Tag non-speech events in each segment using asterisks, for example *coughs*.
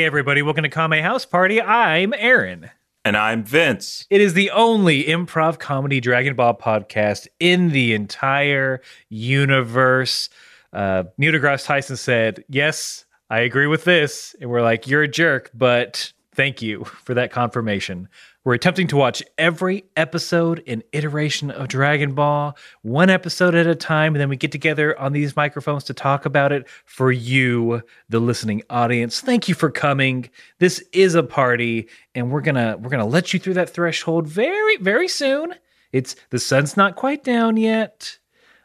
Hey, everybody, welcome to Kame House Party. I'm Aaron. And I'm Vince. It is the only improv comedy Dragon Ball podcast in the entire universe. Uh, Neil deGrasse Tyson said, Yes, I agree with this. And we're like, You're a jerk, but thank you for that confirmation. We're attempting to watch every episode and iteration of Dragon Ball, one episode at a time, and then we get together on these microphones to talk about it for you, the listening audience. Thank you for coming. This is a party, and we're gonna we're gonna let you through that threshold very very soon. It's the sun's not quite down yet.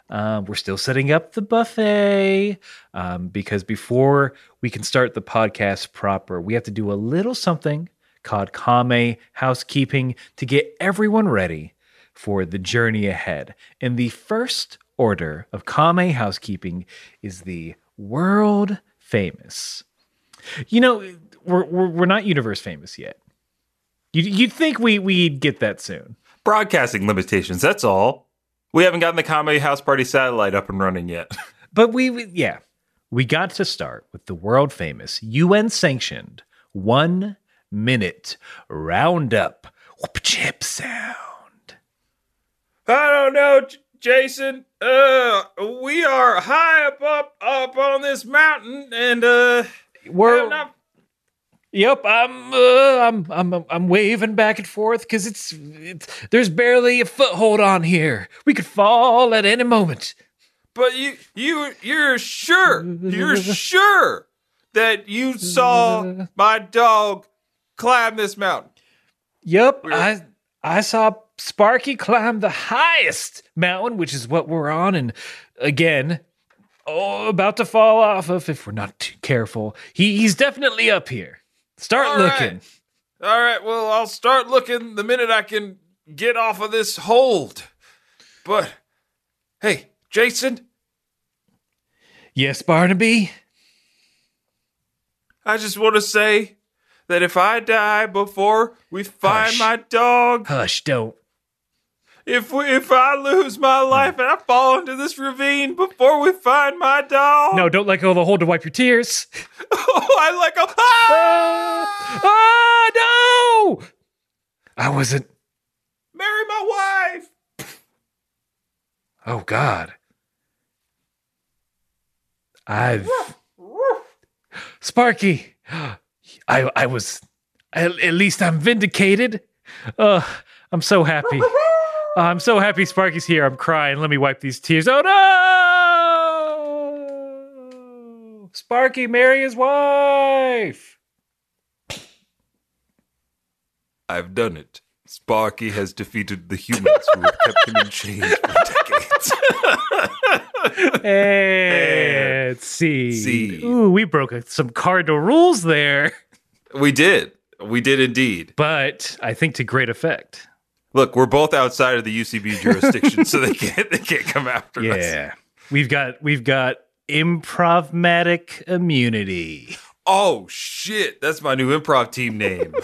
Um, we're still setting up the buffet um, because before we can start the podcast proper, we have to do a little something called Kame Housekeeping to get everyone ready for the journey ahead. And the first order of Kame Housekeeping is the world famous. You know, we're, we're, we're not universe famous yet. You'd, you'd think we, we'd get that soon. Broadcasting limitations, that's all. We haven't gotten the Kame House Party satellite up and running yet. *laughs* But we, we yeah, we got to start with the world famous, UN sanctioned, one minute roundup. Whoop chip sound. I don't know, J- Jason. Uh, we are high up, up, up on this mountain, and uh, We're not- Yep, I'm uh, I'm I'm I'm waving back and forth because it's, it's there's barely a foothold on here. We could fall at any moment. but you, you, you're sure, you're *laughs* sure that you saw my dog climb this mountain. Yep, We're- I I saw Sparky climb the highest mountain, which is what we're on, and again, oh, about to fall off of if we're not too careful. He he's definitely up here. Start All looking. right. All right, well, I'll start looking the minute I can get off of this hold. But hey, Jason, Yes, Barnaby. I just want to say that if I die before we find Hush. my dog, Hush, don't. if we, if I lose my life and I fall into this ravine before we find my dog, No, don't let go of the hold to wipe your tears. *laughs* oh, I let go. Ah! Oh no! I wasn't. Marry my wife. Oh God. I've Sparky. I I was. At, at least I'm vindicated. Uh, I'm so happy. Uh, I'm so happy Sparky's here. I'm crying. Let me wipe these tears. Oh no! Sparky, marry his wife. I've done it. Sparky has defeated the humans who have kept him in chains for decades. *laughs* And see. seed. Ooh, we broke some cardinal rules there. We did. We did indeed. But I think to great effect. Look, we're both outside of the UCB jurisdiction, so they can't they can't come after us. Yeah. We've got we've got improvmatic immunity. Oh shit, that's my new improv team name. *laughs*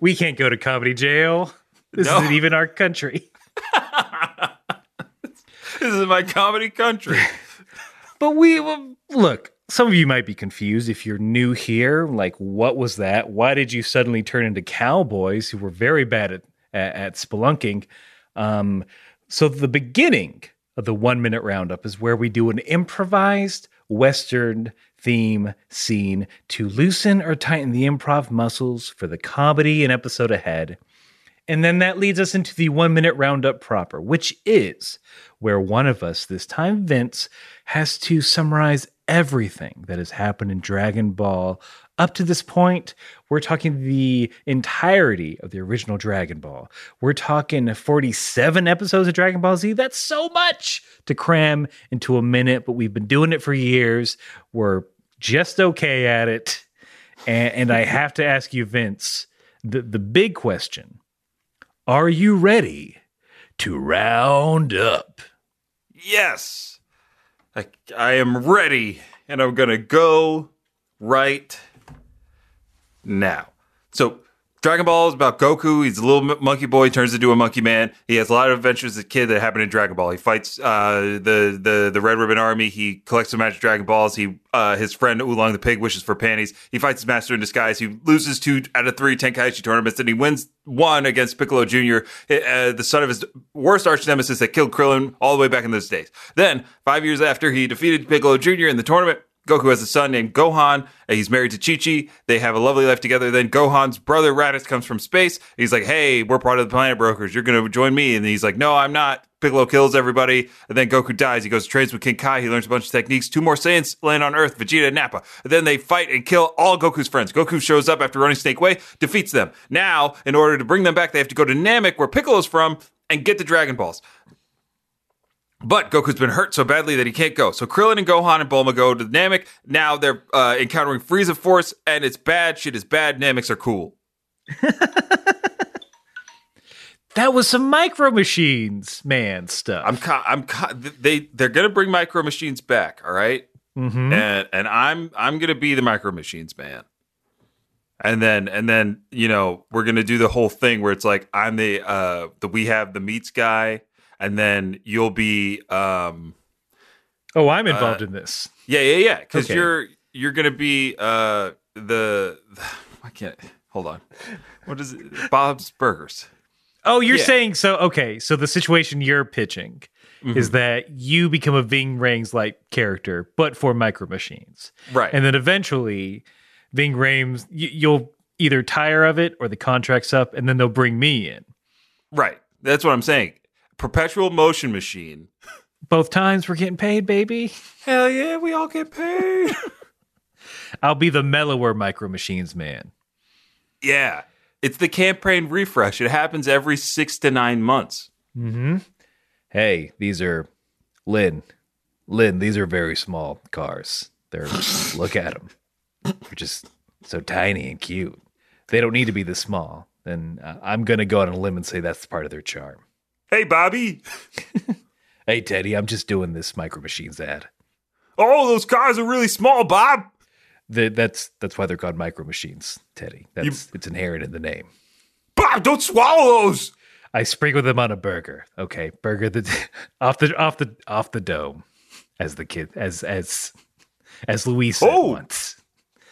We can't go to comedy jail. This No. isn't even our country. *laughs* this is my comedy country. *laughs* But we look, some of you might be confused if you're new here. Like, what was that? Why did you suddenly turn into cowboys who were very bad at, at, at spelunking? Um, so, the beginning of the one minute roundup is where we do an improvised Western theme scene to loosen or tighten the improv muscles for the comedy and episode ahead. And then that leads us into the one minute roundup proper, which is where one of us, this time Vince, has to summarize everything that has happened in Dragon Ball up to this point. We're talking the entirety of the original Dragon Ball. We're talking 47 episodes of Dragon Ball Z. That's so much to cram into a minute, but we've been doing it for years. We're just okay at it. And, and I have to ask you, Vince, the, the big question are you ready to round up? Yes. I, I am ready and I'm going to go right now. So, Dragon Ball is about Goku. He's a little monkey boy, turns into a monkey man. He has a lot of adventures as a kid that happen in Dragon Ball. He fights uh, the the the Red Ribbon Army. He collects some magic Dragon Balls. He uh, his friend Oolong the pig wishes for panties. He fights his master in disguise. He loses two out of three Tenkaichi tournaments, and he wins one against Piccolo Jr., uh, the son of his worst arch nemesis that killed Krillin all the way back in those days. Then five years after he defeated Piccolo Jr. in the tournament. Goku has a son named Gohan. He's married to Chi Chi. They have a lovely life together. Then Gohan's brother Raditz comes from space. He's like, "Hey, we're part of the Planet Brokers. You're going to join me." And he's like, "No, I'm not." Piccolo kills everybody, and then Goku dies. He goes to trains with King Kai. He learns a bunch of techniques. Two more Saiyans land on Earth: Vegeta and Nappa. And then they fight and kill all Goku's friends. Goku shows up after running Snake Way, defeats them. Now, in order to bring them back, they have to go to Namek, where Piccolo's from, and get the Dragon Balls. But Goku's been hurt so badly that he can't go. So Krillin and Gohan and Bulma go to Namek. Now they're uh, encountering Frieza Force, and it's bad. Shit is bad. Nameks are cool. *laughs* That was some micro machines, man, stuff. I'm co- I'm co- they they're gonna bring Micro Machines back. All right? Mhm. and and I'm I'm gonna be the Micro Machines man. And then and then you know we're gonna do the whole thing where it's like I'm the uh the we have the meats guy, and then you'll be um Oh, I'm involved in this. Yeah, yeah, yeah. Because Okay. you're you're gonna be uh the, the *sighs* I can't hold on. What is it? Bob's Burgers. Oh, you're Yeah. saying so? Okay, so the situation you're pitching Mm-hmm. is that you become a Ving Rhames like character, but for micro machines, Right. and then eventually, Ving Rhames, you'll either tire of it or the contract's up, and then they'll bring me in. right. That's what I'm saying. Perpetual motion machine. Both times we're getting paid, baby. Hell yeah, we all get paid. *laughs* I'll be the mellower micro machines man. yeah. It's the campaign refresh. It happens every six to nine months. Mm-hmm. Hey, these are Lynn. Lynn, these are very small cars. They're *laughs* look at them. They're just so tiny and cute. They don't need to be this small. And uh, I'm gonna go on a limb and say that's part of their charm. Hey Bobby. *laughs* Hey, Teddy, I'm just doing this Micro Machines ad. Oh, those cars are really small, Bob. The, that's that's why they're called Micro Machines, Teddy. That's it's inherent in the name. Bob, don't swallow those. I sprinkle them on a burger. Okay, burger the *laughs* off the off the off the dome, as the kid as as as Luis said Oh. once.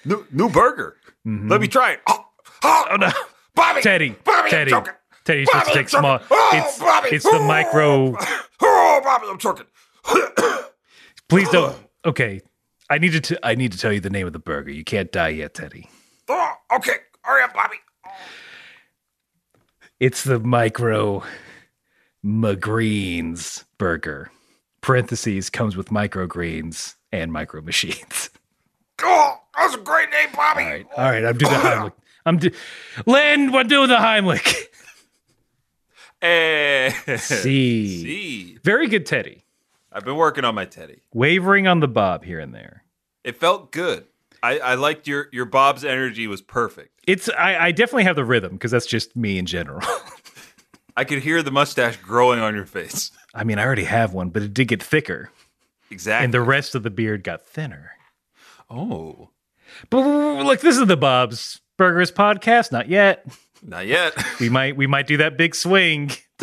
New, new burger. Mm-hmm. Let me try it. *gasps* Oh, oh, oh, no. Bobby. Teddy, Bobby, Teddy. Teddy, you're to Bobby, take small. Oh, It's Bobby. it's the micro. Oh, Bobby, I'm choking. *coughs* Please don't. Okay, I need to. T- I need to tell you the name of the burger. You can't die yet, Teddy. Oh, okay. Hurry up, Bobby. It's the micro McGreens burger. Parentheses comes with microgreens and micro machines. Oh, that's a great name, Bobby. All right, all right. I'm doing the Heimlich. I'm do- Lynn. We're doing the Heimlich. Eh. *laughs* See, See, very good, Teddy. I've been working on my Teddy. Wavering on the bob here and there. It felt good. I, I liked your your Bob's energy was perfect. It's. I, I definitely have the rhythm because that's just me in general. *laughs* I could hear the mustache growing on your face. I mean, I already have one, but it did get thicker, Exactly. and the rest of the beard got thinner. oh, But look, this is the Bob's Burgers podcast. Not yet. Not yet. *laughs* We might we might do that big swing. *laughs*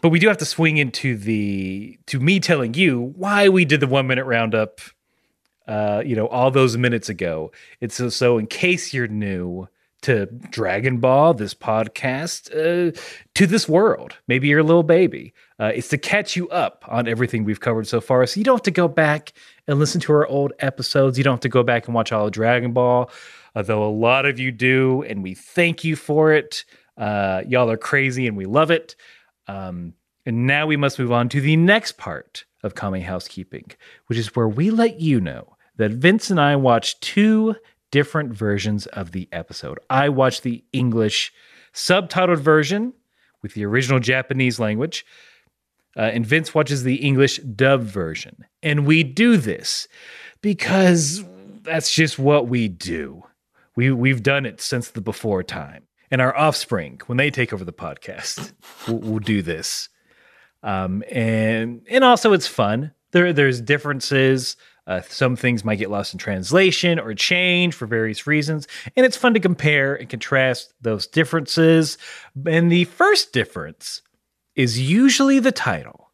but we do have to swing into the to me telling you why we did the one minute roundup uh, you know, all those minutes ago. It's so, so in case you're new to Dragon Ball, this podcast, uh, to this world, maybe you're a little baby. Uh, it's to catch you up on everything we've covered so far. So you don't have to go back and listen to our old episodes. You don't have to go back and watch all of Dragon Ball, although a lot of you do, and we thank you for it. Uh, y'all are crazy and we love it. Um, and now we must move on to the next part of Kame Housekeeping, which is where we let you know that Vince and I watched two different versions of the episode. I watched the English subtitled version with the original Japanese language, uh, and Vince watches the English dub version. And we do this because that's just what we do. We, we've done it since the before time. And our offspring, when they take over the podcast, will will do this um, and and also it's fun. There there's differences Uh, some things might get lost in translation or change for various reasons, and it's fun to compare and contrast those differences. And the first difference is usually the title.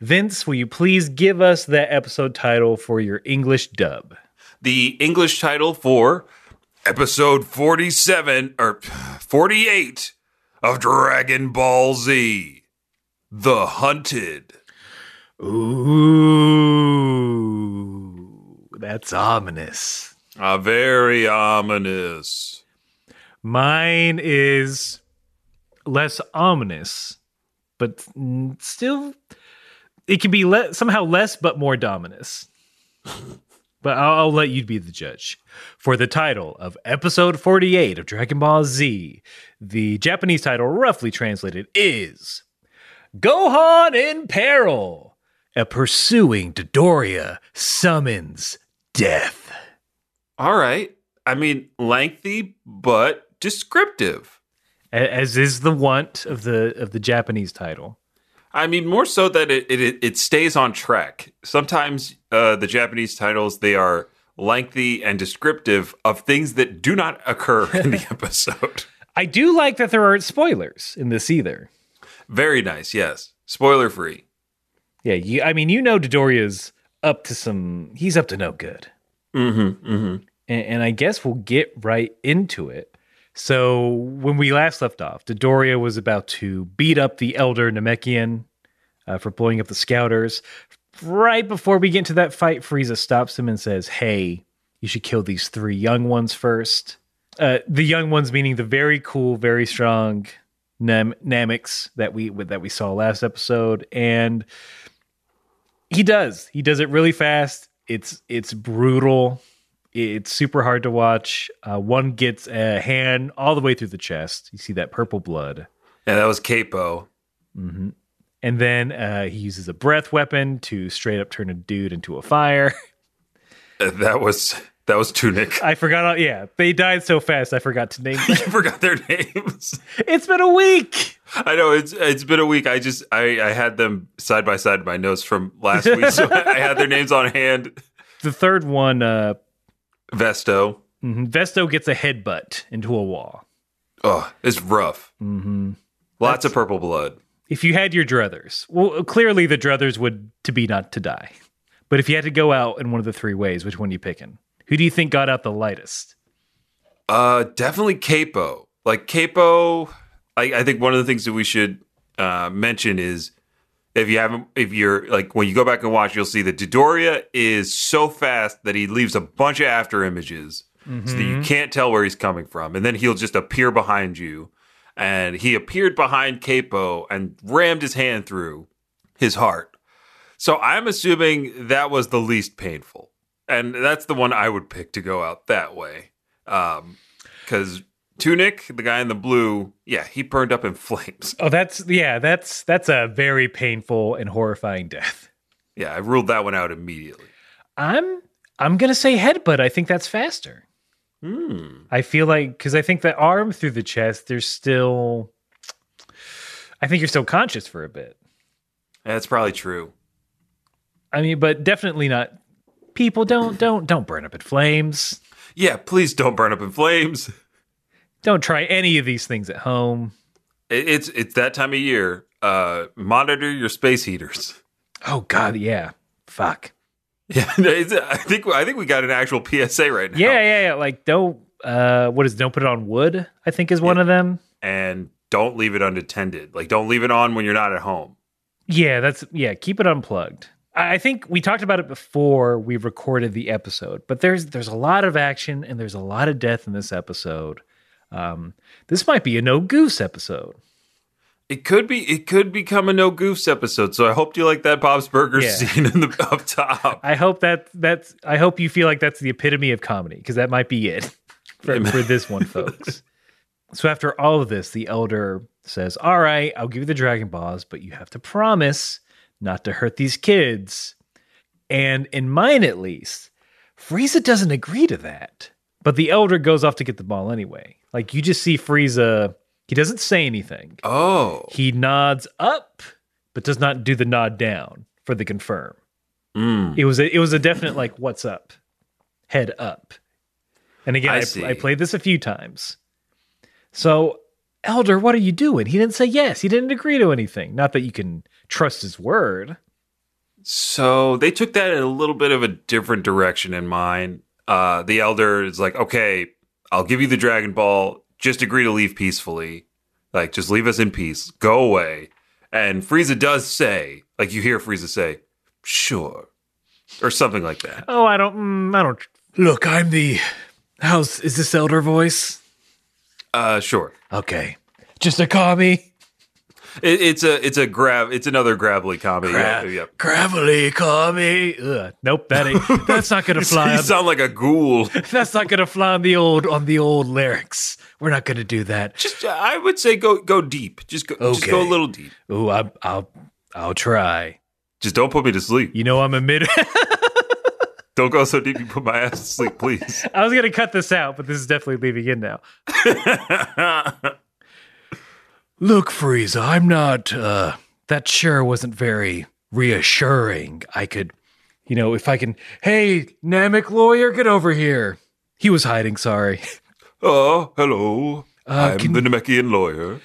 Vince, will you please give us that episode title for your English dub? The English title for episode 47 or 48 of Dragon Ball Z The Hunted. Ooh, that's ominous. Uh, very ominous. Mine is less ominous, but still, it can be le- somehow less but more dominous. *laughs* but I'll, I'll let you be the judge. For the title of episode 48 of Dragon Ball Z, the Japanese title, roughly translated, is Gohan in Peril. A pursuing Dodoria summons death. All right. I mean, lengthy but descriptive. As is the want of the of the Japanese title. I mean, more so that it it, it stays on track. Sometimes uh, the Japanese titles they are lengthy and descriptive of things that do not occur *laughs* in the episode. I do like that there aren't spoilers in this either. Very nice. Yes, spoiler free. Yeah, you, I mean, you know, Dodoria's up to some. He's up to no good, Mm-hmm. Mm-hmm. and, and I guess we'll get right into it. So when we last left off, Dodoria was about to beat up the elder Namekian uh, for blowing up the scouters. Right before we get into that fight, Frieza stops him and says, "Hey, you should kill these three young ones first. Uh, the young ones meaning the very cool, very strong Nam- Nameks that we that we saw last episode, and he does. He does it really fast. It's it's brutal. It's super hard to watch. Uh, one gets a hand all the way through the chest. You see that purple blood. Yeah, that was Capo. hmm And then uh, he uses a breath weapon to straight up turn a dude into a fire. *laughs* Uh, That was that was Tunic. I forgot. All, yeah, they died so fast. I forgot to name *laughs* you forgot their names. it's been a week. I know it's it's been a week. I just I I had them side by side in my notes from last week, so *laughs* I had their names on hand. The third one, uh, Vesto. mhm, Vesto gets a headbutt into a wall. Oh, it's rough. hmm Lots of purple blood. if you had your druthers, well, clearly the druthers would to be not to die. But if you had to go out in one of the three ways, which one are you picking? Who do you think got out the lightest? Uh, definitely Capo. Like Capo, I, I think one of the things that we should uh, mention is if you haven't, if you're like when you go back and watch, you'll see that Dodoria is so fast that he leaves a bunch of after images, so that you can't tell where he's coming from, and then he'll just appear behind you. And he appeared behind Capo and rammed his hand through his heart. So I'm assuming that was the least painful, and that's the one I would pick to go out that way. Um, because Tunic, the guy in the blue, yeah, he burned up in *laughs* flames. Oh, that's yeah, that's that's a very painful and horrifying death. Yeah, I ruled that one out immediately. I'm I'm gonna say headbutt. I think that's faster. Hmm. I feel like because I think the arm through the chest, there's still. I think you're still conscious for a bit. That's probably true. I mean, but definitely not. People don't don't don't burn up in flames. Yeah, please don't burn up in flames. *laughs* Don't try any of these things at home. It's it's that time of year. Uh, monitor your space heaters. Oh God, yeah. Fuck. *laughs* Yeah, I think I think we got an actual PSA right now. Yeah, yeah, yeah. Like don't. Uh, what is? Don't put it on wood. I think is one of them. and don't leave it unattended. Like, don't leave it on when you're not at home. Yeah, that's yeah. Keep it unplugged. I I think we talked about it before we recorded the episode, but there's there's a lot of action and there's a lot of death in this episode. Um, this might be a no goose episode. It could be. It could become a no goofs episode. So I hope you like that Bob's Burgers Yeah. scene in the *laughs* up top. I hope that that's. I hope you feel like that's the epitome of comedy because that might be it *laughs* for, for this one, folks. *laughs* So after all of this, the elder says, "All right, I'll give you the Dragon Balls, but you have to promise not to hurt these kids." And in mine, at least, Frieza doesn't agree to that. But the elder goes off to get the ball anyway. Like you just see Frieza, he doesn't say anything. Oh, He nods up, but does not do the nod down for the confirm. Mm. It was a, it was a definite like what's up, head up. And again, I I. I played this a few times. So, Elder, what are you doing? He didn't say yes. He didn't agree to anything. Not that you can trust his word. So they took that in a little bit of a different direction in mind. Uh, the elder is like, okay, I'll give you the Dragon Ball. Just agree to leave peacefully. Like, just leave us in peace. Go away. And Frieza does say, like, you hear Frieza say, sure, or something like that. Oh, I don't. Mm, I don't. Look, I'm the. How's is this Elder voice? Uh, sure. Okay, just a commie. It, it's a it's a grab. It's another gravelly comedy. Gra- yeah, yeah. Gravelly comedy. Ugh, nope, that ain't. *laughs* That's not gonna fly. You on- *laughs* sound like a ghoul. *laughs* that's not gonna fly on the old on the old lyrics. We're not gonna do that. Just, I would say go go deep. Just go, just go a little deep. Ooh, I, I'll I'll try. Just don't put me to sleep. You know, I'm a mid. Don't go so deep you put my ass to sleep, please. I was gonna cut this out, but this is definitely leaving in now. Look, Frieza, I'm not. uh That sure wasn't very reassuring. I could, you know, if I can. Hey, Namek lawyer, get over here. He was hiding. Sorry. oh, *laughs* hello. Uh, I'm can- the Namekian lawyer.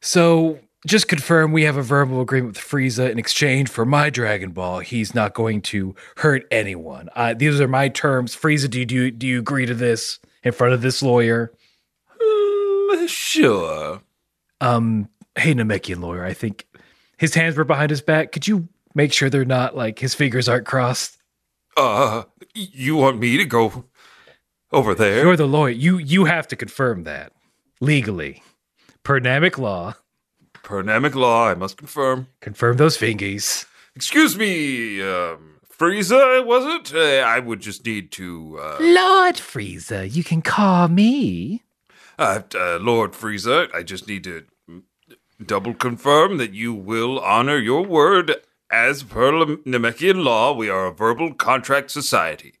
So, just confirm we have a verbal agreement with Frieza in exchange for my Dragon Ball. He's not going to hurt anyone. Uh, these are my terms. Frieza, do you, do you do you agree to this in front of this lawyer? Mm, sure. Um, hey, Namekian lawyer, I think his hands were behind his back. Could you make sure they're not like his fingers aren't crossed? Uh, you want me to go over there? You're the lawyer. You you have to confirm that legally, per Namek law. Per Namek law, I must confirm. Confirm those fingies. Excuse me, um, Frieza, was it? Uh, I would just need to, uh, Lord Frieza, you can call me. uh, uh, Lord Frieza, I just need to double confirm that you will honor your word. As per Namekian law, we are a verbal contract society.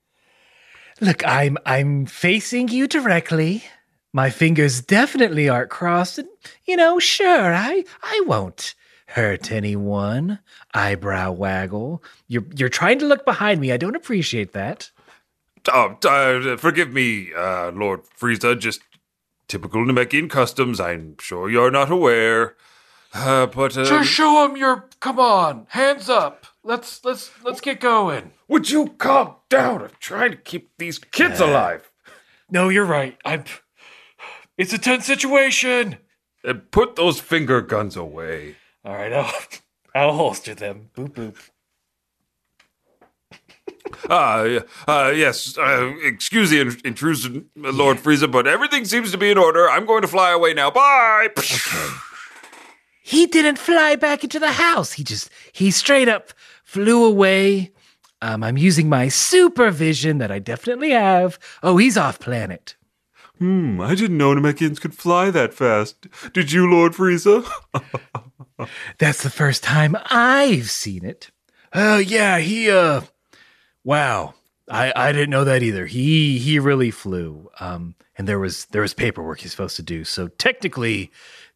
Look, I'm I'm facing you directly. My fingers definitely aren't crossed. And, you know, sure, I I won't hurt anyone. Eyebrow waggle. You're you're trying to look behind me. I don't appreciate that. Oh, uh, forgive me, uh, Lord Frieza, just typical Namekian customs. I'm sure you're not aware. Uh, but, um, show him your come on, hands up. Let's let's let's get going. would you calm down? I'm trying to keep these kids alive. No, you're right. I'm it's a tense situation. And put those finger guns away. All right, I'll *laughs* I'll holster them. Boop boop. Ah, yeah, uh, yes. Uh, excuse the in- intrusion, Lord Frieza, but everything seems to be in order. I'm going to fly away now. Bye. He didn't fly back into the house. He just he straight up flew away. Um, I'm using my supervision that I definitely have. Oh, he's off planet. Hmm, I didn't know Namekians could fly that fast. Did you, Lord Frieza? *laughs* That's the first time I've seen it. Oh yeah, he uh wow. I I didn't know that either. He he really flew. Um and there was there was paperwork he's supposed to do. So technically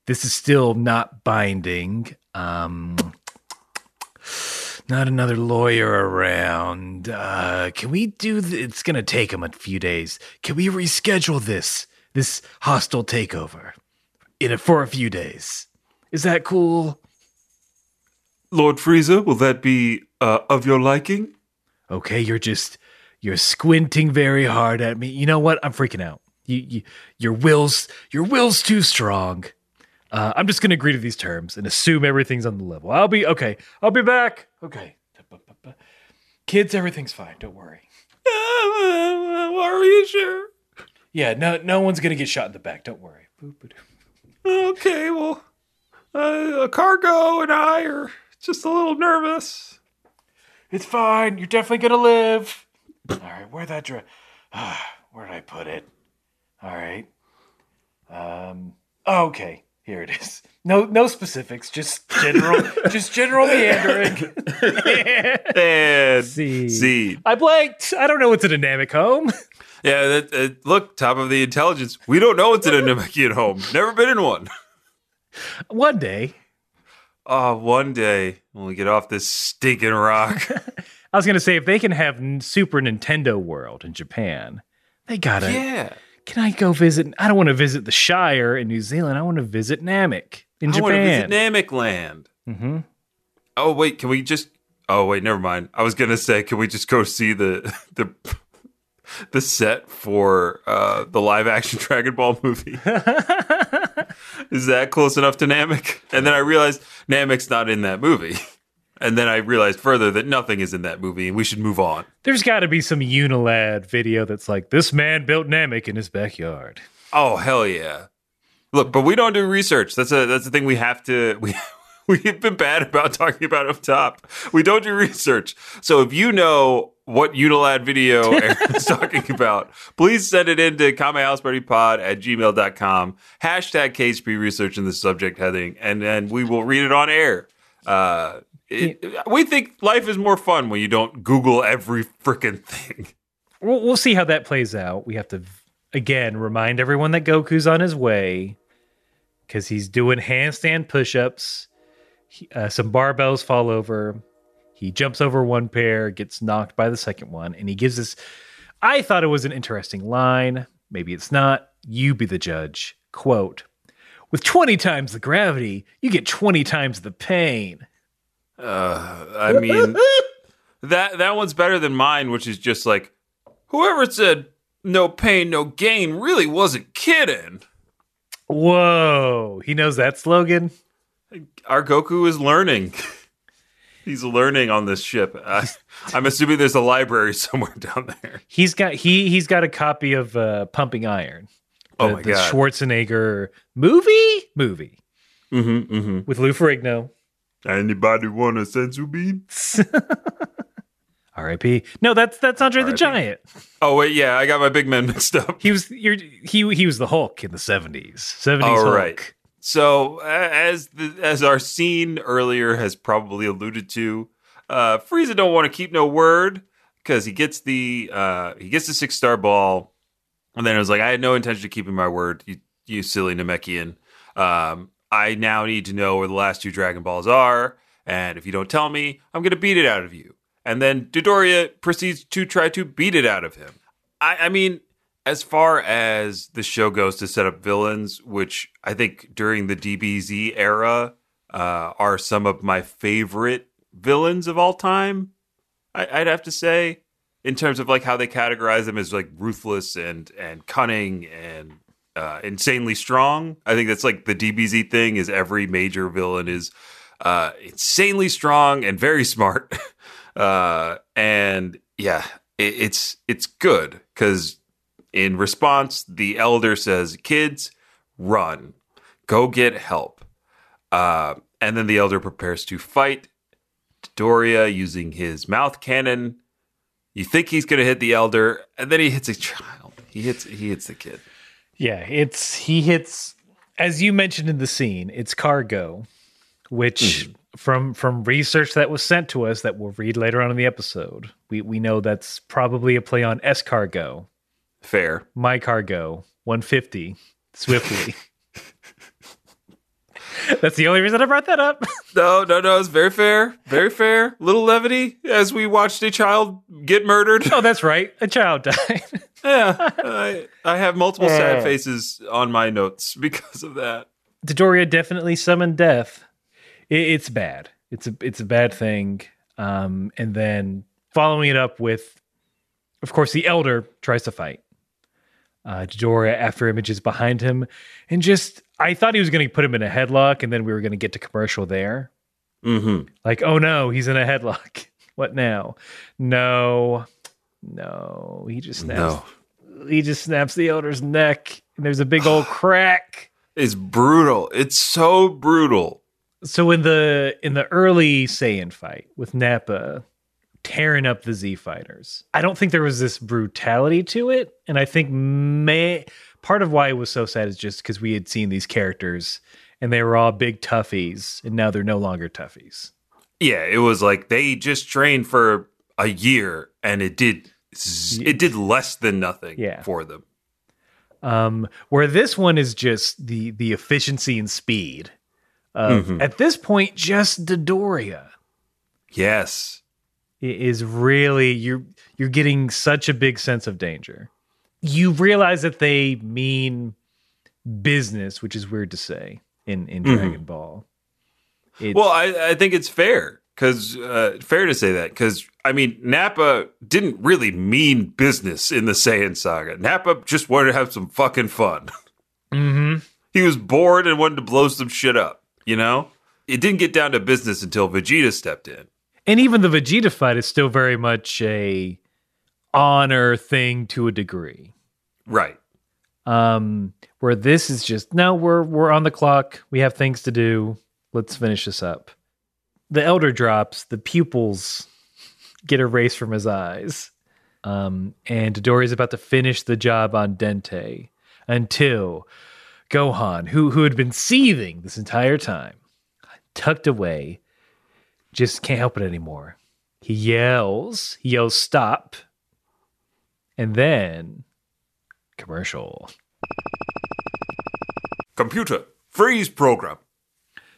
this is still not binding. Um not another lawyer around. Uh can we do th- it's to take him a few days. Can we reschedule this this hostile takeover in a, for a few days? Is that cool? Lord Frieza, will that be uh, of your liking? Okay, you're just you're squinting very hard at me. You know what? I'm freaking out. You, you your will's your will's too strong. Uh, I'm just gonna agree to these terms and assume everything's on the level. I'll be okay. I'll be back. Okay, kids, everything's fine. Don't worry. *laughs* Are you sure? Yeah, no, no one's gonna get shot in the back. Don't worry. Okay, well, uh, Cargo and I are just a little nervous. It's fine. You're definitely gonna live. All right, where'd that dress? *sighs* ah, Where did I put it? All right. Um. oh, okay. Here it is. No, no specifics. Just general. *laughs* just general meandering. *laughs* And See. seed. I blanked. I don't know what's in a Namek home. Yeah, that, uh, look, top of the intelligence. We don't know what's in a Namekian home. Never been in one. One day, Oh, one day when we get off this stinking rock. *laughs* I was gonna say if they can have Super Nintendo World in Japan, they gotta. Yeah. Can I go visit? I don't want to visit the Shire in New Zealand. I want to visit Namek in I want to visit Japan. Namek Land. hmm Oh wait, can we just? Oh wait, never mind. I was gonna say, can we just go see the *laughs* the the set for uh, the live action *laughs* Dragon Ball movie? Is that close enough to Namek? And then I realized Namek's not in that movie. And then I realized further that nothing is in that movie, and we should move on. There's got to be some Unilad video that's like this man built Namek in his backyard. Oh hell yeah! Look, but we don't do research. That's a that's the thing we have to we *laughs* we've been bad about talking about up top. We don't do research. So if you know what Unilad video *laughs* Aaron's talking about, please send it in to kamehousepartypod at gmail.com. Hashtag KSP research in the subject heading, and then we will read it on air. Uh, it, we think life is more fun when you don't Google every freaking thing. We'll, we'll see how that plays out. We have to again remind everyone that Goku's on his way because he's doing handstand push-ups. He, uh, some barbells fall over. He jumps over one pair, gets knocked by the second one, and he gives this. I thought it was an interesting line. Maybe it's not. You be the judge. Quote: With twenty times the gravity, you get twenty times the pain. Uh, I mean, *laughs* that that one's better than mine, which is just like whoever said no pain, no gain really wasn't kidding. Whoa! He knows that slogan. Our Goku is learning. *laughs* He's learning on this ship. I, I'm assuming there's a library *laughs* somewhere down there. He's got he he's got a copy of uh, Pumping Iron. Oh the- my the God. Schwarzenegger movie movie Mm-hmm, mm-hmm. with Lou Ferrigno. Anybody want a senzu bean? *laughs* R.I.P. No, that's that's Andre the Giant. Oh wait, yeah, I got my big man mixed up. He was you're, he he was the Hulk in the seventies. Seventies All Hulk. right. So as the as our scene earlier has probably alluded to, uh, Frieza don't want to keep no word because he gets the uh, he gets the six star ball, and then it was like I had no intention of keeping my word. You you silly Namekian. Um, I now need to know where the last two Dragon Balls are, and if you don't tell me, I'm to beat it out of you. And then Dodoria proceeds to try to beat it out of him. I, I mean, as far as the show goes to set up villains, which I think during the DBZ era uh, are some of my favorite villains of all time, I, I'd have to say, in terms of like how they categorize them as like ruthless and and cunning and uh, insanely strong. I think that's like the DBZ thing is every major villain is uh, insanely strong and very smart. *laughs* uh, and yeah, it, it's it's good because in response, the elder says, "Kids, run, go get help." Uh, and then the elder prepares to fight Doria using his mouth cannon. You think he's going to hit the elder, and then he hits a child. He hits he hits the kid. Yeah, it's he hits as you mentioned in the scene, it's cargo, which from from research that was sent to us that we'll read later on in the episode, we we know that's probably a play on escargot, Fair. my cargo, 150, swiftly. *laughs* that's the only reason I brought that up. *laughs* No, no, no. It's very fair. Very fair. Little levity as we watched a child get murdered. oh, that's right. A child died. *laughs* yeah, I, I have multiple sad Uh. faces on my notes because of that. Dodoria definitely summoned death. It, it's bad. It's a it's a bad thing. Um, and then following it up with, of course, the elder tries to fight. Uh, Dodoria after images behind him, and just I thought he was going to put him in a headlock, and then we were going to get to commercial there. Mm-hmm. Like, oh no, he's in a headlock. *laughs* What now? No, no, he just snaps. No, He just snaps the elder's neck, and there's a big old *sighs* crack. it's brutal. It's so brutal. So in the in the early Saiyan fight with Nappa tearing up the Z fighters, I don't think there was this brutality to it, and I think may part of why it was so sad is just because we had seen these characters and they were all big toughies, and now they're no longer toughies. Yeah, it was like they just trained for a year and it did it did less than nothing Yeah. for them. Um, where this one is just the the efficiency and speed of Mhm. at this point just Dodoria. Yes. Is really you're you're getting such a big sense of danger. You realize that they mean business, which is weird to say in in Mhm. Dragon Ball. It's, Well, I, I think it's fair because uh, fair to say that because I mean Nappa didn't really mean business in the Saiyan saga. Nappa just wanted to have some fucking fun. *laughs* Mhm. he was bored and wanted to blow some shit up. You know, it didn't get down to business until Vegeta stepped in. And even the Vegeta fight is still very much a honor thing to a degree. Right. Um, where this is just no, we're we're on the clock. We have things to do. Let's finish this up. The elder drops. The pupils get erased from his eyes. Um, and Dory is about to finish the job on Dende until Gohan, who who had been seething this entire time, tucked away, just can't help it anymore. He yells. He yells, "Stop!" And then commercial. Computer, freeze program.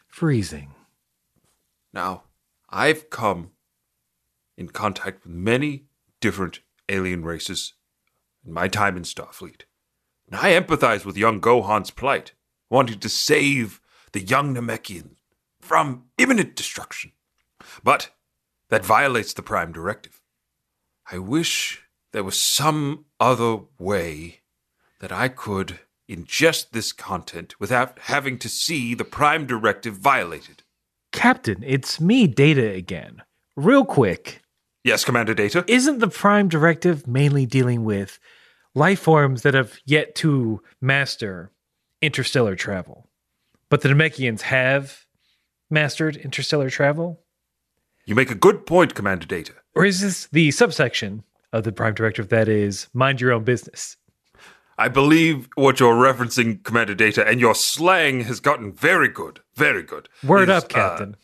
Freezing. Now, I've come in contact with many different alien races in my time in Starfleet. And I empathize with young Gohan's plight, wanting to save the young Namekians from imminent destruction. But that violates the Prime Directive. I wish there was some other way that I could ingest this content without having to see the Prime Directive violated. Captain, it's me, Data again. Real quick, Yes, Commander Data. isn't the Prime Directive mainly dealing with life forms that have yet to master interstellar travel? But the Namekians have mastered interstellar travel? You make a good point, Commander Data. Or is this the subsection of the Prime Directive that is mind your own business? I believe what you're referencing, Commander Data, and your slang has gotten very good. Very good. Word Is, up, Captain.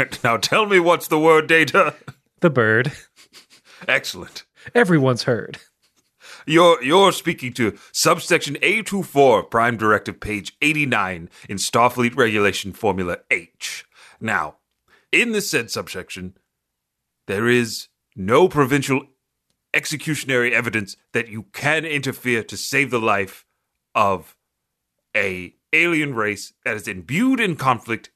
uh, *laughs* now tell me what's the word, Data? the bird. Excellent. Everyone's heard. You're you're speaking to subsection A24, Prime Directive, page 89 in Starfleet Regulation Formula H. Now, in the said subsection, there is no provincial executionary evidence that you can interfere to save the life of a alien race that is imbued in conflict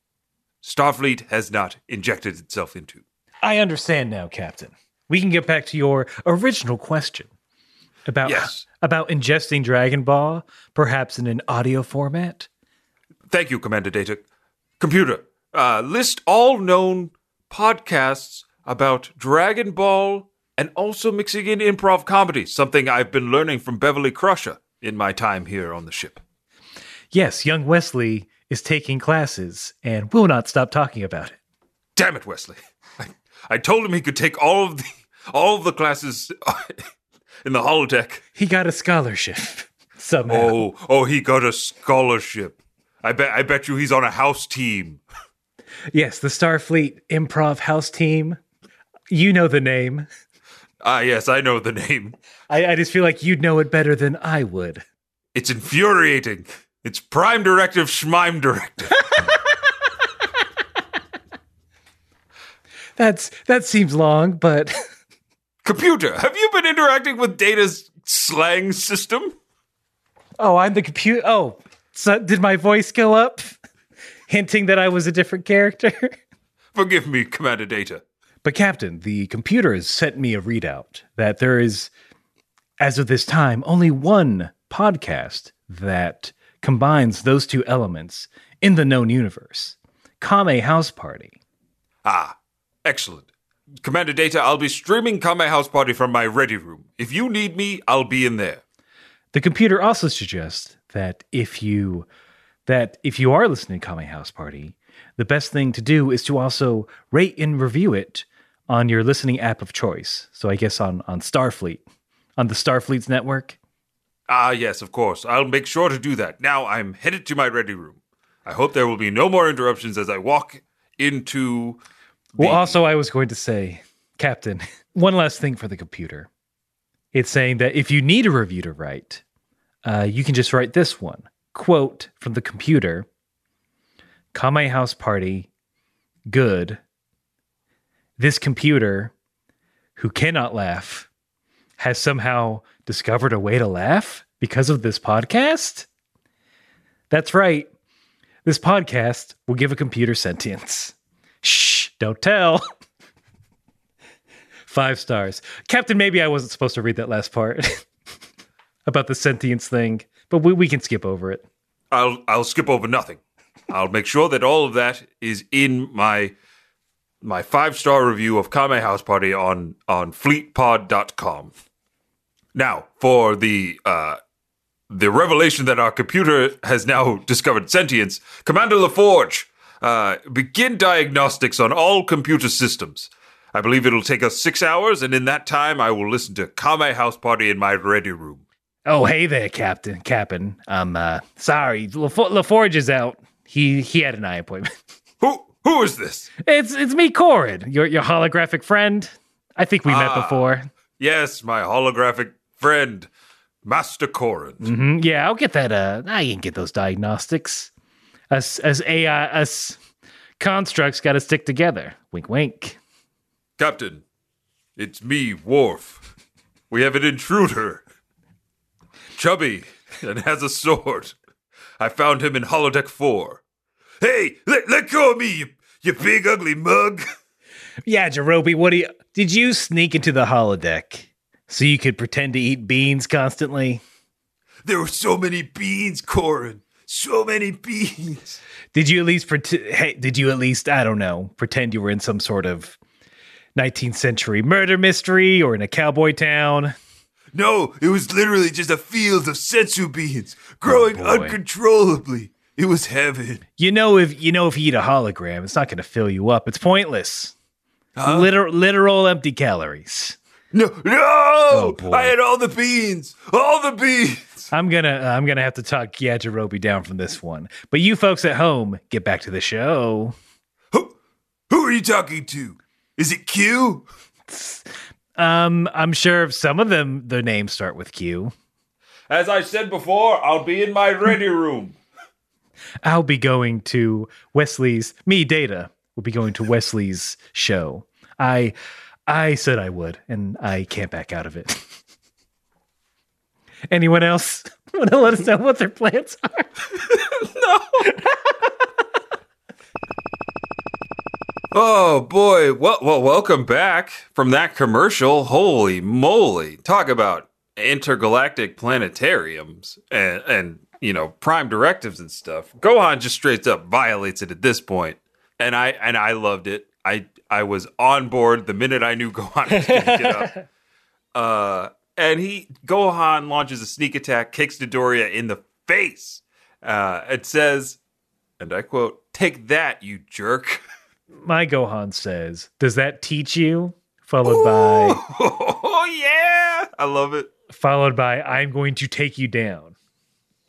Starfleet has not injected itself into. I understand now, Captain. We can get back to your original question about Yes. about ingesting Dragon Ball, perhaps in an audio format. Thank you, Commander Data. Computer, uh, list all known podcasts about Dragon Ball and also mixing in improv comedy, something I've been learning from Beverly Crusher in my time here on the ship. Yes, young Wesley is taking classes and will not stop talking about it. Damn it, Wesley. I, I told him he could take all of the all of the classes in the holodeck. He got a scholarship *laughs* somehow. Oh, oh, he got a scholarship. I bet I bet you he's on a house team. *laughs* Yes, the Starfleet Improv House Team. You know the name. Ah, yes, I know the name. I, I just feel like you'd know it better than I would. It's infuriating. It's Prime Directive, Schmime Directive. *laughs* That's that seems long, but *laughs* Computer, have you been interacting with Data's slang system? oh, I'm the computer. Oh, so did my voice go up, *laughs* hinting that I was a different character? *laughs* Forgive me, Commander Data. But, Captain, the computer has sent me a readout that there is, as of this time, only one podcast that combines those two elements in the known universe Kame House Party. Ah, excellent. Commander Data, I'll be streaming Kame House Party from my ready room. If you need me, I'll be in there. The computer also suggests that if you that if you are listening to Kame House Party, the best thing to do is to also rate and review it on your listening app of choice. So I guess on on Starfleet, on the Starfleet's network. Ah, yes, of course. I'll make sure to do that. Now I'm headed to my ready room. I hope there will be no more interruptions as I walk into. Well, also, I was going to say, Captain, *laughs* one last thing for the computer. It's saying that if you need a review to write, uh, you can just write this one quote from the computer Kame House Party, good. this computer who cannot laugh has somehow discovered a way to laugh because of this podcast? That's right. This podcast will give a computer sentience. Shh, don't tell. *laughs* Five stars. Captain, maybe I wasn't supposed to read that last part *laughs* about the sentience thing, but we, we can skip over it. I'll I'll skip over nothing. I'll make sure that all of that is in my my five star review of Kame House Party on on fleetpod.com. Now, for the uh the revelation that our computer has now discovered sentience, Commander LaForge, uh, begin diagnostics on all computer systems. I believe it'll take us six hours, and in that time, I will listen to Kame House Party in my ready room. Oh, hey there, Captain. Captain. I'm uh sorry. LaFo- LaForge is out. He he had an eye appointment. *laughs* Who who is this? it's it's me, Korin, your your holographic friend. I think we met Ah. before. Yes, my holographic friend, Master Korin. hmm Yeah, I'll get that. Uh, I can get those diagnostics. Us as AI, us constructs got to stick together. Wink, wink. Captain, it's me, Worf. We have an intruder. Chubby and has a sword. I found him in holodeck 4. Hey, let, let go of me, you, you big ugly mug. Yeah, Jerobi, what do you? Did you sneak into the holodeck so you could pretend to eat beans constantly? There were so many beans, Korin. So many beans. Did you at least pretend? Hey, did you at least I don't know pretend you were in some sort of 19th century murder mystery or in a cowboy town? No, it was literally just a field of senzu beans growing oh, boy. uncontrollably. It was heaven. You know if you know if you eat a hologram, it's not going to fill you up. It's pointless. Huh? Literal, literal empty calories. No, no! Oh, boy. I had all the beans, all the beans. I'm gonna I'm gonna have to talk Yajirobe down from this one. But you folks at home, get back to the show. Who, who are you talking to? Is it Q? *laughs* Um, I'm sure some of them their names start with Q. As I said before, I'll be in my ready room. *laughs* I'll be going to Wesley's me data will be going to Wesley's show. I I said I would, and I can't back out of it. *laughs* Anyone else *laughs* want to let us know what their plans are? Oh boy! Well, well, welcome back from that commercial. Holy moly! Talk about intergalactic planetariums and and you know prime directives and stuff. Gohan just straight up violates it at this point, and I and I loved it. I I was on board the minute I knew *laughs* Gohan was going to get up. *laughs* Uh, and he Gohan launches a sneak attack, kicks Dodoria in the face. Uh, it says, and I quote, "Take that, you jerk." *laughs* My Gohan says, "Does that teach you?" Followed by oh *laughs* yeah, I love it. followed by I'm going to take you down.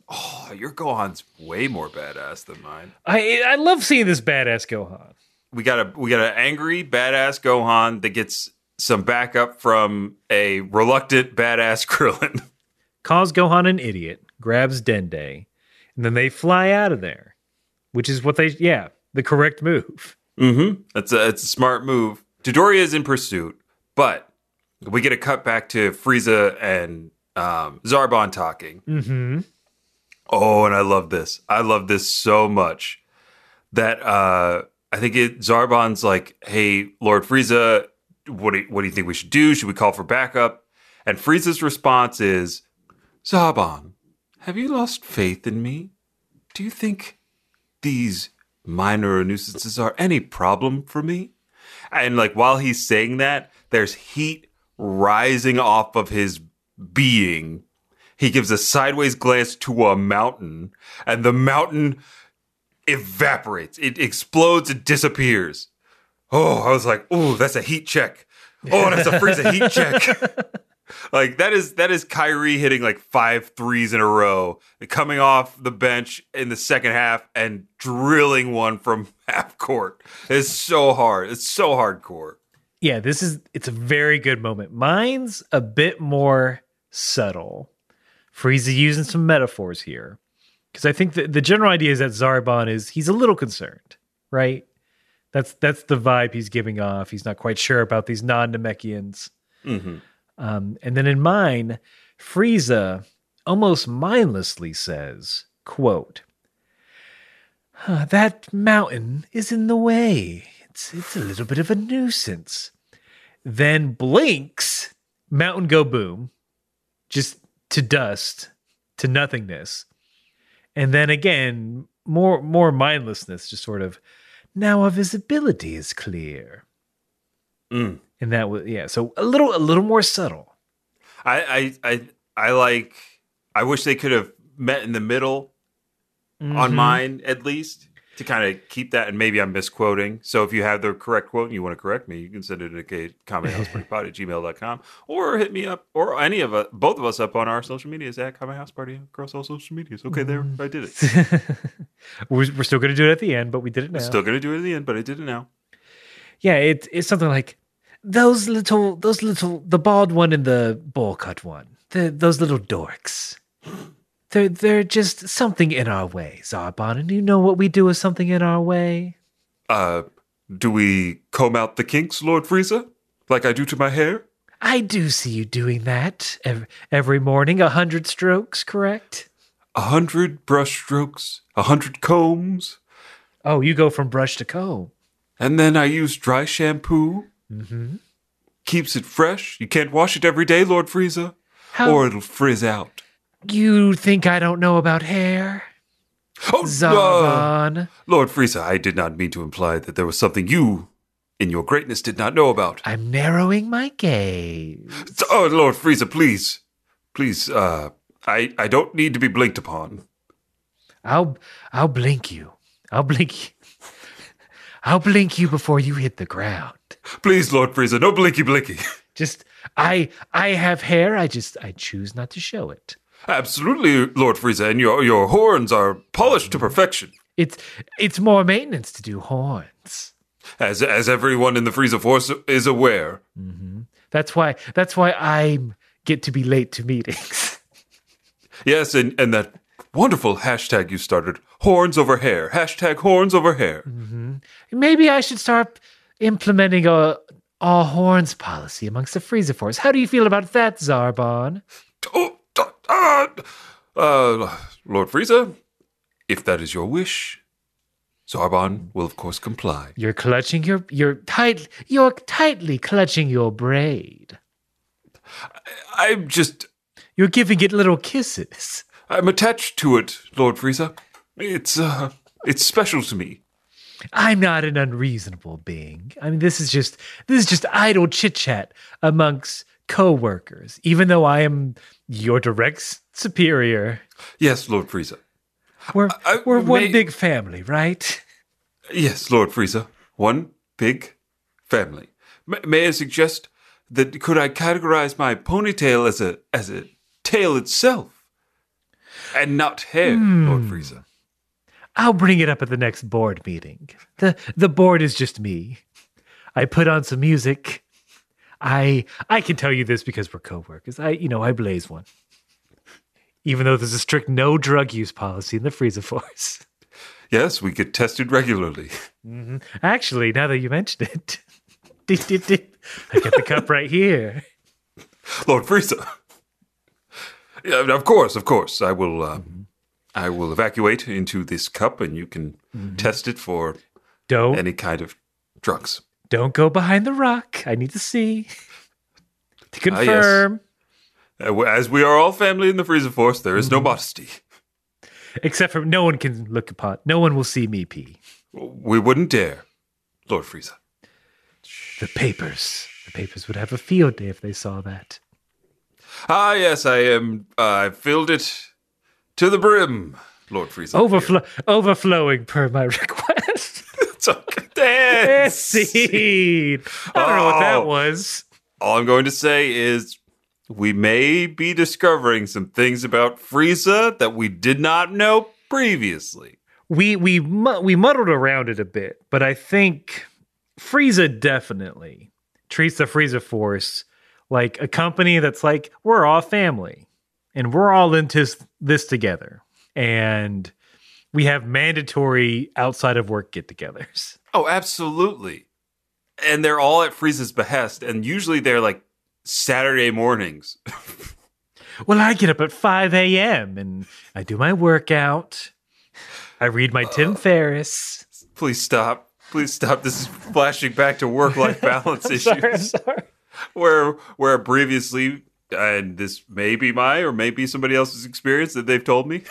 Oh, your Gohan's way more badass than mine. I I love seeing this badass Gohan. We got a we got an angry badass Gohan that gets some backup from a reluctant badass *laughs* Krillin. Calls Gohan an idiot, grabs Dende, and then they fly out of there. Which is what they yeah, the correct move. Mm-hmm. That's a it's a smart move. Dodoria is in pursuit, but we get a cut back to Frieza and um, Zarbon talking. Mm-hmm. Oh, and I love this. I love this so much that uh I think it Zarbon's like, "Hey, Lord Frieza, what do you, what do you think we should do? Should we call for backup?" And Frieza's response is, "Zarbon, have you lost faith in me? Do you think these minor nuisances are any problem for me?" And like while he's saying that, there's heat rising off of his being he gives a sideways glance to a mountain, and the mountain evaporates. It explodes and disappears. Oh, I was like, oh, that's a heat check. Oh, that's a Frieza heat check. *laughs* like that is that is Kyrie hitting like five threes in a row, coming off the bench in the second half and drilling one from *laughs* half court. It's so hard. It's so hardcore. Yeah, this is it's a very good moment. Mine's a bit more subtle. Frieza using some metaphors here. Because I think the, the general idea is that Zarbon is he's a little concerned, right? That's that's the vibe he's giving off. He's not quite sure about these non-Namekians. Mm-hmm. Um, and then in mine, Frieza almost mindlessly says, quote, "Huh, that mountain is in the way. It's it's a little bit of a nuisance. Then blinks, mountain go boom, just to dust, to nothingness. And then again, more more mindlessness, just sort of now our visibility is clear. Mm. And that was yeah, so a little a little more subtle. I, I I I like. I wish they could have met in the middle on Mhm. mine at least to kind of keep that. And maybe I'm misquoting. So if you have the correct quote and you want to correct me, you can send it to kamehousepartypod at gmail.com *laughs* or hit me up or any of us, both of us up on our social medias at Kame House Party across all social medias. Okay, there, I did it. *laughs* we're, we're still going to do it at the end, but we did it now. Still going to do it at the end, but I did it now. Yeah, it, it's something like those little, those little, the bald one and the bowl cut one, the, those little dorks. They're they're just something in our way, Zarbon, and you know what we do with something in our way. Uh, do we comb out the kinks, Lord Frieza, like I do to my hair? I do see you doing that every, every morning, a hundred strokes, correct? A hundred brush strokes, a hundred combs, Oh, you go from brush to comb. And then I use dry shampoo. Mm-hmm. Keeps it fresh. You can't wash it every day, Lord Frieza, How or it'll frizz out. you think I don't know about hair, Oh, no! Zarbon? Lord Frieza, I did not mean to imply that there was something you, in your greatness, did not know about. I'm narrowing my gaze. Oh, Lord Frieza, please, please, uh, I, I don't need to be blinked upon. I'll I'll blink you. I'll blink you. I'll blink you before you hit the ground. Please, Lord Frieza, no blinky blinky. *laughs* Just I I have hair. I just I choose not to show it. Absolutely, Lord Frieza, and your your horns are polished to perfection, It's it's more maintenance to do horns. as as everyone in the Frieza Force is aware. Mm-hmm. That's why that's why I get to be late to meetings. *laughs* Yes, and and that wonderful hashtag you started, horns over hair. Hashtag horns over hair. Maybe I should start implementing a all horns policy amongst the Frieza Force. How do you feel about that, Zarbon? Oh, uh, uh, Lord Frieza, if that is your wish, Zarbon will of course comply. You're clutching your you're tight you're tightly clutching your braid. I'm just, You're giving it little kisses. I'm attached to it, Lord Frieza. It's, uh, it's special to me. I'm not an unreasonable being. I mean, this is just this is just idle chit chat amongst co-workers. Even though I am your direct superior, Yes, Lord Frieza. we're I- we're one may- big family, right? Yes, Lord Frieza. One big family. M- may I suggest that could I categorize my ponytail as a as a tail itself, and not hair, Lord hmm. Frieza? I'll bring it up at the next board meeting. the The board is just me. I put on some music. I I can tell you this because we're co-workers. I you know I blaze one. Even though there's a strict no drug use policy in the Frieza Force. *laughs* Yes, we get tested regularly. Mm-hmm. Actually, now that you mention it. *laughs* I got the cup right here. Lord Frieza. Of course, of course. I will. Uh, I will evacuate into this cup, and you can test it for Don't any kind of drugs. don't go behind the rock. I need to see *laughs* to Ah, yes. confirm. Uh, As we are all family in the Frieza Force, there is no modesty. Except for no one can look upon. No one will see me pee. We wouldn't dare, Lord Frieza. The papers. The papers would have a field day if they saw that. Ah, yes, I am. Uh, I filled it to the brim, Lord Frieza. Overflow, overflowing per my *laughs* request. It's okay. Scene. *laughs* I don't know what that Oh. was. All I'm going to say is we may be discovering some things about Frieza that we did not know previously. we we we muddled around it a bit, but I think Frieza definitely treats the Frieza Force like a company that's like we're all family and we're all into this together. And we have mandatory outside of work get-togethers. *laughs* Oh, absolutely. And they're all at Frieza's behest, and usually they're like Saturday mornings. *laughs* Well, I get up at 5 a.m. and I do my workout. I read my Tim uh, Ferriss. Please stop. Please stop. This is flashing back to work life *laughs* balance issues. Sorry, I'm sorry. Where where previously and this may be my or may be somebody else's experience that they've told me.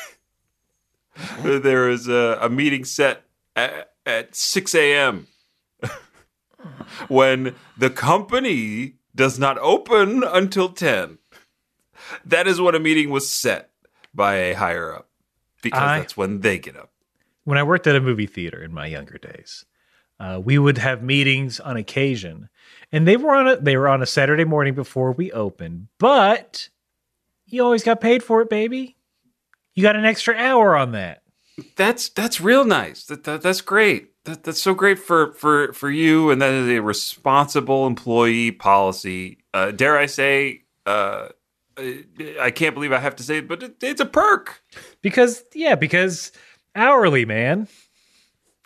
*laughs* there is a, a meeting set at, at 6 a.m. *laughs* when the company does not open until 10. That is when a meeting was set by a higher up because I- that's when they get up. When I worked at a movie theater in my younger days, uh, we would have meetings on occasion, and they were on a they were on a Saturday morning before we opened. But you always got paid for it, baby. You got an extra hour on that. That's that's real nice. That, that that's great. That, that's so great for for for you, and that is a responsible employee policy. Uh, dare I say? Uh, I can't believe I have to say it, but it, it's a perk. Because yeah, because hourly man.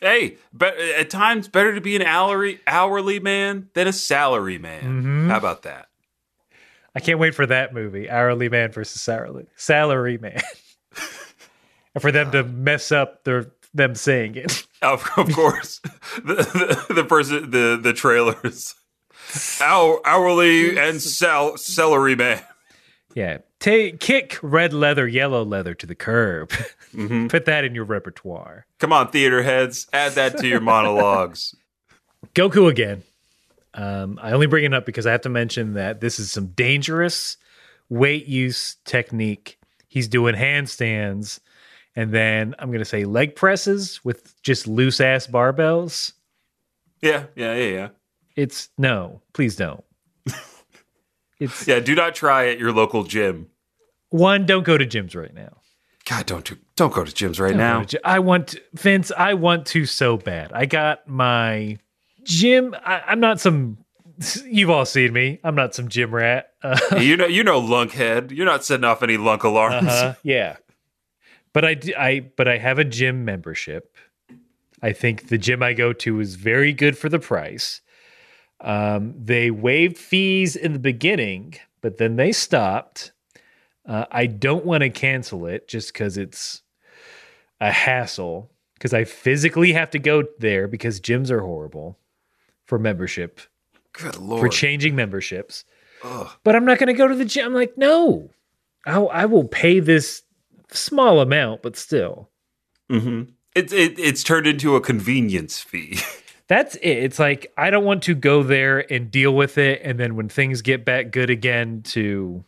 Hey, but at times better to be an hourly hourly man than a salary man. Mhm. How about that? I can't wait for that movie, Hourly Man versus Salary Salary Man, *laughs* and for them to mess up their them saying it. *laughs* Of, of course, *laughs* the, the the person the the trailers, Hour, hourly and sal, celery man. Yeah, take kick red leather, yellow leather to the curb. Mhm. Put that in your repertoire. Come on, theater heads, add that to your *laughs* monologues. Goku again. Um, I only bring it up because I have to mention that this is some dangerous weight use technique. He's doing handstands, and then I'm going to say leg presses with just loose ass barbells. Yeah, yeah, yeah, yeah. It's no, please don't. *laughs* It's Yeah, do not try at your local gym. one. Don't go to gyms right now. God, don't do, don't go to gyms right Don't now. gy- I want to- Vince. I want to so bad. I got my gym. I, I'm not some. You've all seen me. I'm not some gym rat. Uh, *laughs* you know, you know, lunkhead. You're not setting off any lunk alarms. uh-huh, yeah, but I, d- I but I have a gym membership. I think the gym I go to is very good for the price. Um, they waived fees in the beginning, but then they stopped. Uh, I don't want to cancel it just because it's a hassle. Because I physically have to go there because gyms are horrible for membership Good lord. for changing memberships. Ugh. But I'm not going to go to the gym. I'm like, no, I'll, I will pay this small amount, but still, hmm It's it, it's turned into a convenience fee. *laughs* that's it. It's like I don't want to go there and deal with it, and then when things get back good again, to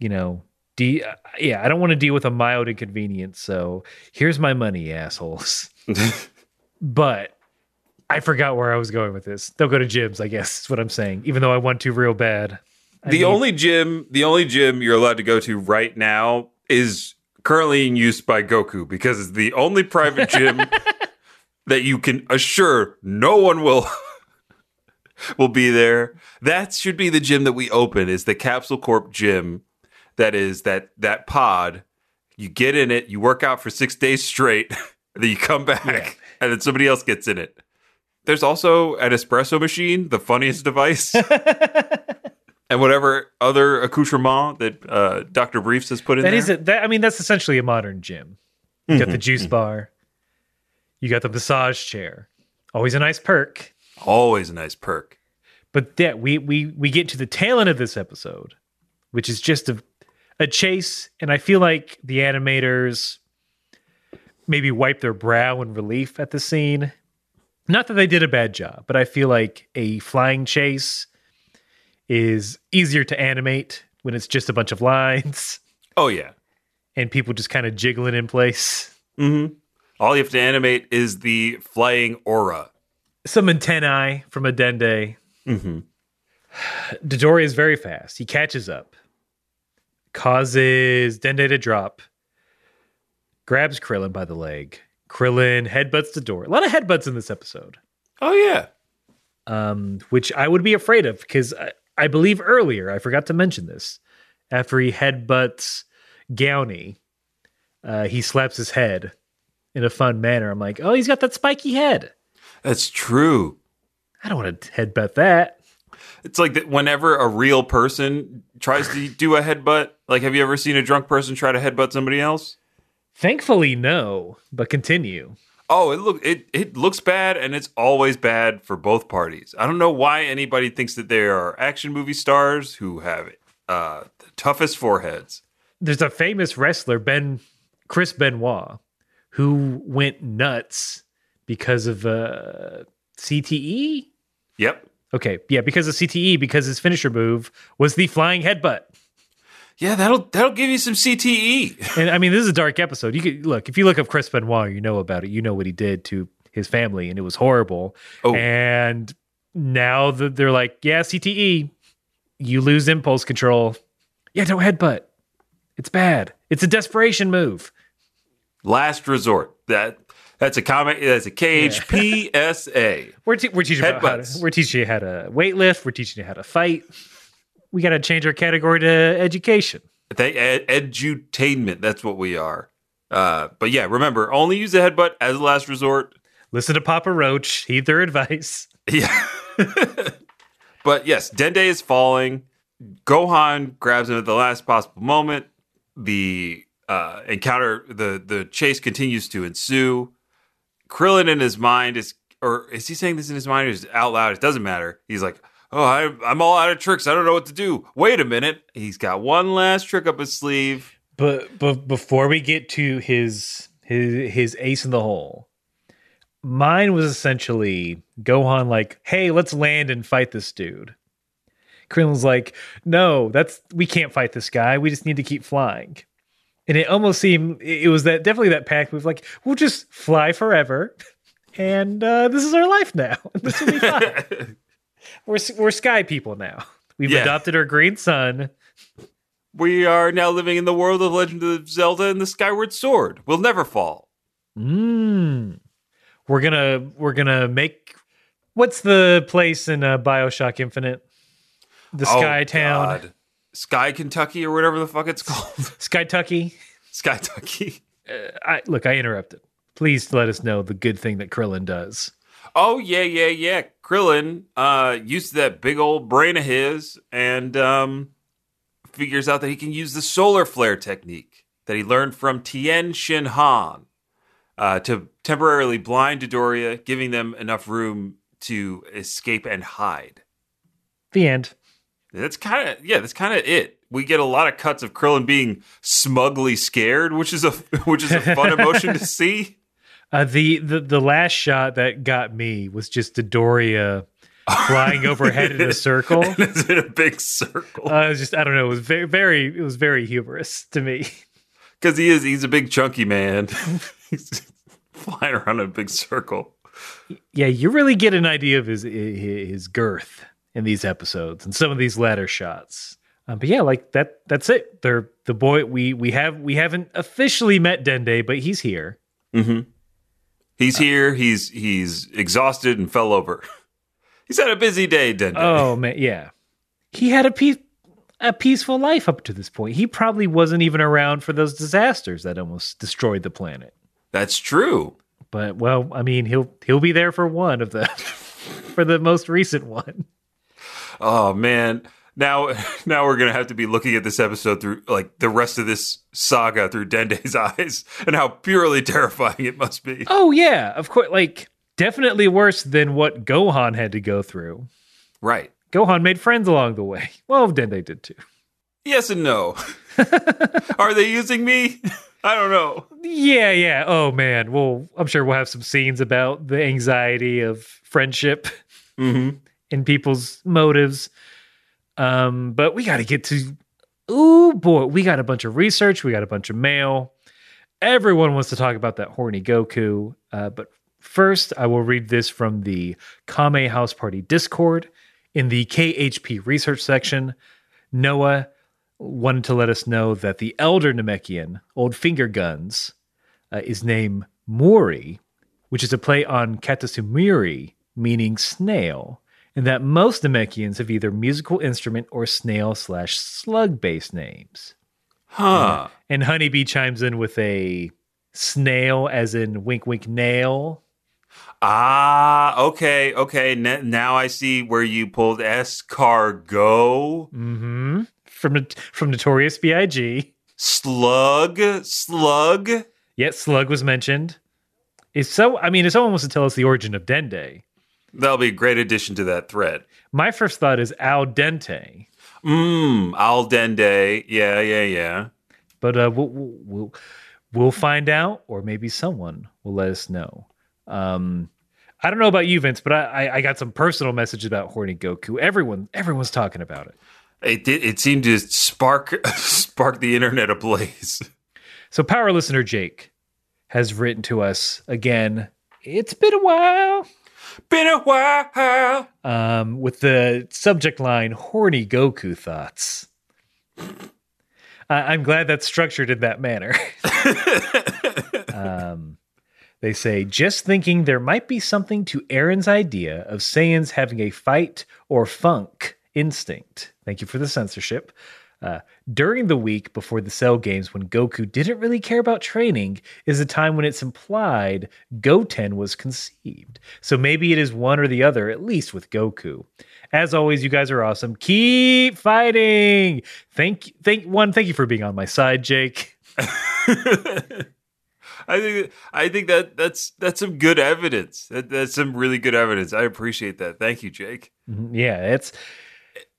you know, de- uh, yeah, I don't want to deal with a mild inconvenience. So here's my money, assholes. *laughs* But I forgot where I was going with this. Don't go to gyms. I guess is what I'm saying. Even though I want to real bad. I the need- only gym, the only gym you're allowed to go to right now is currently in use by Goku because it's the only private gym *laughs* that you can assure no one will *laughs* will be there. That should be the gym that we open is the Capsule Corp gym. That is that that pod. You get in it, you work out for six days straight, *laughs* and then you come back, Yeah. and then somebody else gets in it. There's also an espresso machine, the funniest device. *laughs* and whatever other accoutrement that uh, Dr. Briefs has put in That there. is it. That I mean, that's essentially a modern gym. You got the juice bar. You got the massage chair. Always a nice perk. Always a nice perk. But that we we we get to the tail end of this episode, which is just a a chase, and I feel like the animators maybe wipe their brow in relief at the scene. Not that they did a bad job, but I feel like a flying chase is easier to animate when it's just a bunch of lines Oh, yeah. and people just kind of jiggling in place. Mm-hmm. All you have to animate is the flying aura. Some antennae from a Dende. Mm-hmm. Dodori is very fast. He catches up, causes Dende to drop, grabs Krillin by the leg. Krillin headbutts the door. A lot of headbutts in this episode, Oh, yeah. um, which I would be afraid of because I, I believe earlier, I forgot to mention this, after he headbutts Gownie, uh, he slaps his head in a fun manner. I'm like, oh, he's got that spiky head. That's true. I don't want to headbutt that. It's like that whenever a real person tries to do a headbutt, like have you ever seen a drunk person try to headbutt somebody else? Thankfully, no, but continue. Oh, it look it it looks bad and it's always bad for both parties. I don't know why anybody thinks that they are action movie stars who have uh, the toughest foreheads. There's a famous wrestler, Ben Chris Benoit, who went nuts because of uh, CTE. Yep. Okay, yeah, because of CTE, because his finisher move was the flying headbutt. Yeah, that'll that'll give you some CTE. And I mean, this is a dark episode. You could look if you look up Chris Benoit, you know about it. You know what he did to his family, and it was horrible. Oh. And now that they're like, yeah, CTE, you lose impulse control. Yeah, don't headbutt. It's bad. It's a desperation move. Last resort. That that's a comment. That's a cage. *laughs* PSA. We're, te- we're teaching how to, we're teaching you how to weight lift. We're teaching you how to fight. We got to change our category to education. They ed- edutainment. That's what we are. Uh, but yeah, remember, only use the headbutt as a last resort. Listen to Papa Roach. Heed their advice. *laughs* Yeah. *laughs* but yes, Dende is falling. Gohan grabs him at the last possible moment. The uh, encounter, the the chase continues to ensue. Krillin in his mind is, or is he saying this in his mind or is out loud? It doesn't matter. He's like, "Oh, I, I'm all out of tricks. I don't know what to do." Wait a minute. He's got one last trick up his sleeve. But but before we get to his his his ace in the hole, mine was essentially Gohan like, "Hey, let's land and fight this dude." Krillin's like, "No, that's we can't fight this guy. We just need to keep flying." And it almost seemed it was that definitely that pack move. Like, we'll just fly forever, and uh, this is our life now. *laughs* this will be fine. *laughs* we're we're sky people now. We've Yeah. adopted our green sun. We are now living in the world of Legend of Zelda and the Skyward Sword. We'll never fall. Mm. We're gonna we're gonna make what's the place in uh, Bioshock Infinite? The Sky Oh, Town, God. Sky Kentucky or whatever the fuck it's *laughs* called. Sky Tucky. Sky Tucky. I look, I interrupted. Please let us know the good thing that Krillin does. Oh yeah, yeah, yeah. Krillin uh used that big old brain of his and um figures out that he can use the solar flare technique that he learned from Tien Shin Han uh, to temporarily blind Dodoria, giving them enough room to escape and hide. The end. That's kind of yeah. That's kind of it. We get a lot of cuts of Krillin being smugly scared, which is a *laughs* which is a fun emotion to see. *laughs* Uh, the, the the last shot that got me was just Dodoria flying *laughs* overhead in a circle. It's in a big circle Uh, it was just I don't know. It was very very it was very humorous to me. because he is he's a big chunky man. he's flying around in a big circle. Yeah, you really get an idea of his his girth in these episodes and some of these latter shots. Um, but yeah, like that. That's it. They're the boy. We we have we haven't officially met Dende, but he's here. Mm-hmm. He's here. He's he's exhausted and fell over. *laughs* He's had a busy day, Dende. Oh man, yeah. He had a peace a peaceful life up to this point. He probably wasn't even around for those disasters that almost destroyed the planet. That's true. But well, I mean, he'll he'll be there for one of the *laughs* for the most recent one. Oh man. Now *laughs* now we're gonna have to be looking at this episode through like the rest of this saga through Dende's *laughs* eyes and how purely terrifying it must be. Oh yeah, of course. Like definitely worse than what Gohan had to go through. Right. Gohan made friends along the way. *laughs* Well, Dende did too. Yes and no. Are they using me? I don't know. Yeah, yeah. Oh man. Well, I'm sure we'll have some scenes about the anxiety of friendship Mm-hmm. And people's motives. Um, but we got to get to. oh boy, we got a bunch of research. We got a bunch of mail. Everyone wants to talk about that horny Goku. Uh, but first, I will read this from the Kame House Party Discord in the KHP research section. Noah wanted to let us know that the elder Namekian, Old Finger Guns, uh, is named Mori, which is a play on Katatsumuri, meaning snail, and that most Namekians have either musical instrument or snail slash slug based names. Huh. And Honeybee chimes in with a Snail, as in wink, wink, nail. Ah, okay, okay. N- now I see where you pulled escargot. Mm-hmm. From from Notorious B.I.G. Slug, slug. Yet Slug was mentioned. If so, I mean, if someone wants to tell us the origin of Dende, That'll be a great addition to that thread. my first thought is al dente, Mmm, al dente. Yeah, yeah, yeah. but uh, we'll, we'll we'll find out, or maybe someone will let us know. Um, I don't know about you, Vince, but I, I, I got some personal messages about horny Goku. Everyone everyone's talking about it. It did. It seemed to spark *laughs* spark the internet ablaze. So, power listener Jake has written to us again. It's been a while. Been a while. Um, with the subject line "horny Goku thoughts." I I'm glad that's structured in that manner. *laughs* um, they say, just thinking there might be something to Aaron's idea of Saiyans having a fight or funk instinct. Thank you for the censorship. Uh, during the week before the Cell Games, when Goku didn't really care about training, is a time when it's implied Goten was conceived. So maybe it is one or the other, at least with Goku. As always, you guys are awesome. Keep fighting. Thank, thank one. Thank you for being on my side, Jake. *laughs* I think I think that that's that's some good evidence. That, that's some really good evidence. I appreciate that. Thank you, Jake. Mhm. Yeah, it's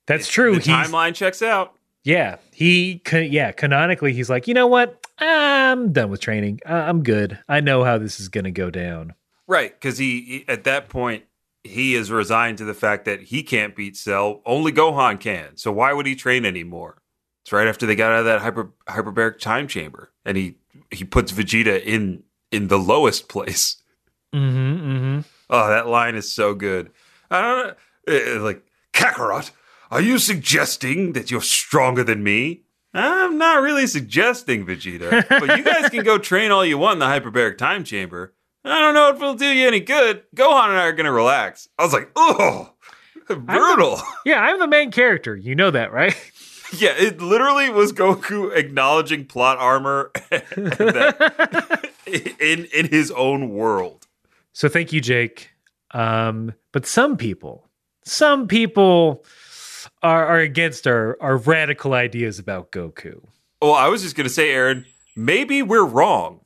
that's true. The He's- timeline checks out. Yeah, he yeah, canonically he's like, "You know what? I'm done with training. I'm good. I know how this is going to go down." Right, because he, at that point he is resigned to the fact that he can't beat Cell. Only Gohan can. So why would he train anymore? It's right after they got out of that hyper hyperbaric time chamber, and he he puts Vegeta in in the lowest place. Mm-hmm, mm-hmm. Oh, that line is so good. I don't know, uh, like Kakarot. Are you suggesting that you're stronger than me? I'm not really suggesting, Vegeta. but you guys can go train all you want in the hyperbaric time chamber. I don't know if it'll do you any good. Gohan and I are gonna relax. I was like, oh, brutal. Yeah, I'm the main character. You know that, right? *laughs* yeah, it literally was Goku acknowledging plot armor *laughs* *laughs* in in his own world. So thank you, Jake. Um, but some people, some people are, are against our, our radical ideas about Goku. Well, I was just gonna say, Aaron, maybe we're wrong.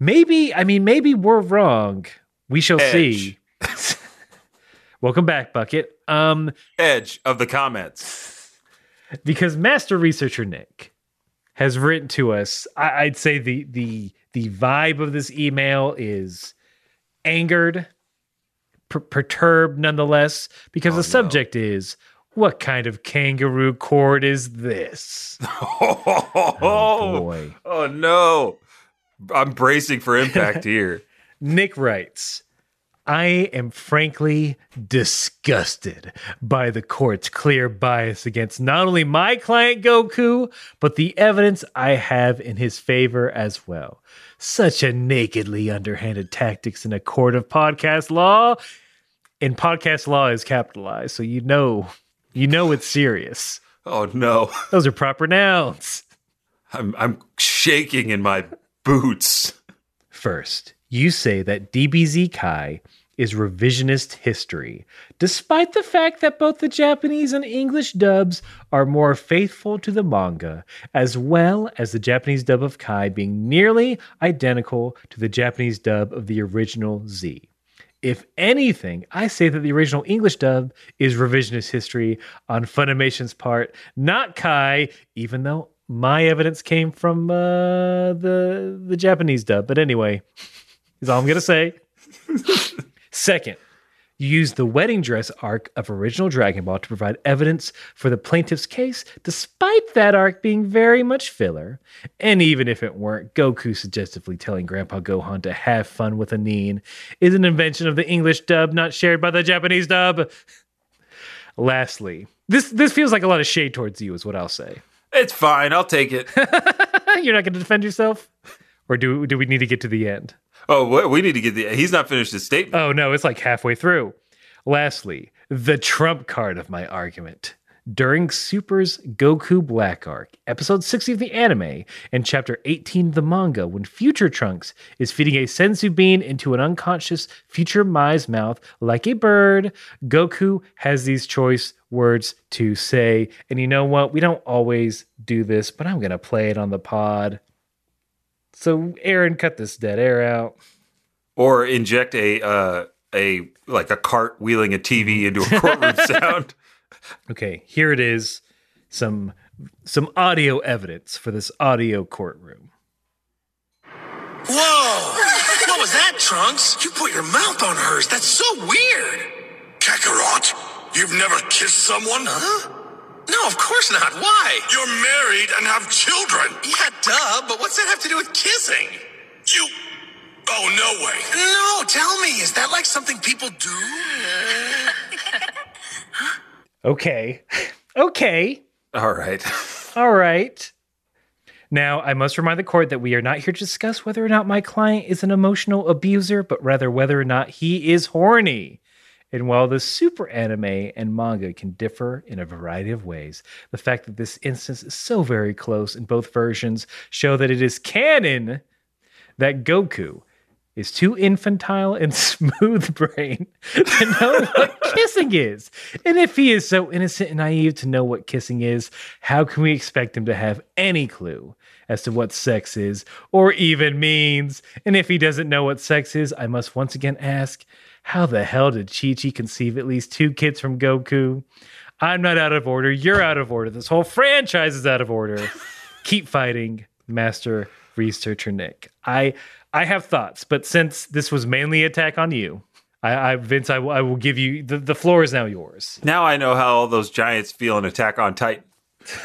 Maybe, I mean, maybe we're wrong. We shall see. *laughs* Welcome back, Bucket. Um, Edge of the comments. because Master Researcher Nick has written to us. I, I'd say the the the vibe of this email is angered, per- perturbed nonetheless, because Oh, the no. subject is what kind of kangaroo court is this? *laughs* Oh, boy. oh no. I'm bracing for impact *laughs* here. Nick writes, I am frankly disgusted by the court's clear bias against not only my client Goku, but the evidence I have in his favor as well. Such a nakedly underhanded tactics in a court of podcast law. And podcast law is capitalized, so you know you know it's serious. Oh no. Those are proper nouns. I'm I'm shaking in my boots. First, you say that DBZ Kai is revisionist history, despite the fact that both the Japanese and English dubs are more faithful to the manga, as well as the Japanese dub of Kai being nearly identical to the Japanese dub of the original Z. If anything, I say that the original English dub is revisionist history on Funimation's part, not Kai, even though my evidence came from uh, the the Japanese dub. But anyway, is all I'm gonna say. *laughs* Second, you use the wedding dress arc of original Dragon Ball to provide evidence for the plaintiff's case, despite that arc being very much filler. And even if it weren't, Goku suggestively telling Grandpa Gohan to have fun with Annin is an invention of the English dub, not shared by the Japanese dub. Lastly, this this feels like a lot of shade towards you, is what I'll say. It's fine. I'll take it. *laughs* You're not going to defend yourself, or do do we need to get to the end? Oh, we need to get the. He's not finished his statement. Oh no, it's like halfway through. Lastly, the trump card of my argument. during Super's Goku Black Arc, episode 60 of the anime, and chapter 18 of the manga, when Future Trunks is feeding a senzu bean into an unconscious future Mai's mouth like a bird, Goku has these choice words to say. And you know what? We don't always do this, but I'm going to play it on the pod. So, Aaron, cut this dead air out. Or inject a uh, a like a cart wheeling a TV into a courtroom *laughs* sound. Okay, here it is. Some some audio evidence for this audio courtroom. Whoa! what was that, Trunks? You put your mouth on hers. That's so weird. Kakarot, you've never kissed someone? Huh? No, of course not. Why? You're married and have children. Yeah, duh, but what's that have to do with kissing? You. Oh, no way. No, tell me, is that like something people do? *laughs* Okay. *laughs* okay. All right. *laughs* All right. Now, I must remind the court that we are not here to discuss whether or not my client is an emotional abuser, but rather whether or not he is horny. And while the super anime and manga can differ in a variety of ways, the fact that this instance is so very close in both versions show that it is canon that Goku is too infantile and *laughs* smooth brain to know what *laughs* kissing is. And if he is so innocent and naive to know what kissing is, how can we expect him to have any clue as to what sex is or even means? And if he doesn't know what sex is, I must once again ask, how the hell did Chi Chi conceive at least two kids from Goku? I'm not out of order. You're out of order. This whole franchise is out of order. *laughs* Keep fighting, Master Researcher Nick. I I have thoughts, but since this was mainly attack on you, I, I Vince, I, will- I will give you the, the floor is now yours. Now I know how all those giants feel in Attack on Titan. *laughs*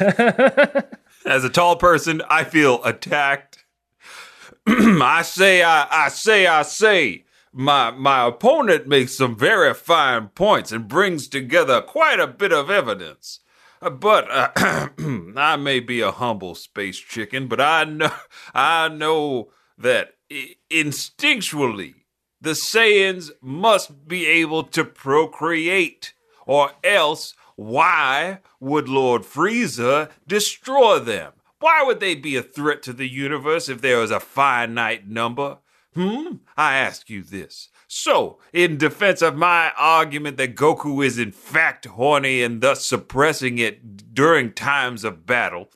As a tall person, I feel attacked. *clears throat* I say, I, I say, I say. My my opponent makes some very fine points and brings together quite a bit of evidence. Uh, But uh, *clears throat* I may be a humble space chicken, but I know *laughs* I know that instinctually the Saiyans must be able to procreate, or else why would Lord Frieza destroy them? Why would they be a threat to the universe if there was a finite number? Hmm? I ask you this. So, in defense of my argument that Goku is in fact horny and thus suppressing it during times of battle,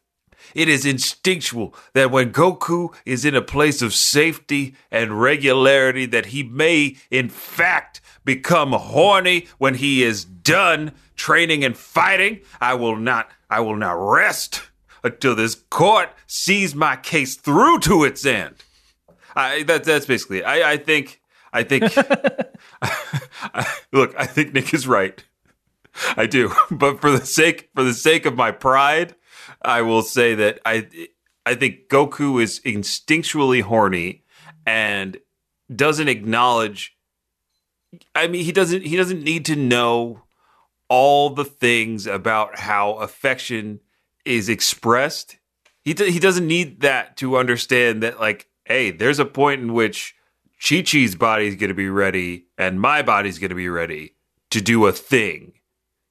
it is instinctual that when Goku is in a place of safety and regularity, that he may, in fact, become horny when he is done training and fighting. I will not, I will not rest until this court sees my case through to its end. I, that, that's basically it. I, I think, I think, *laughs* look, I think Nick is right. I do, *laughs* but for the sake for the sake of my pride, I will say that I I think Goku is instinctually horny and doesn't acknowledge. I mean, he doesn't he doesn't need to know all the things about how affection is expressed. He do, he doesn't need that to understand that like, hey, there's a point in which Chi Chi's body is going to be ready and my body's going to be ready to do a thing.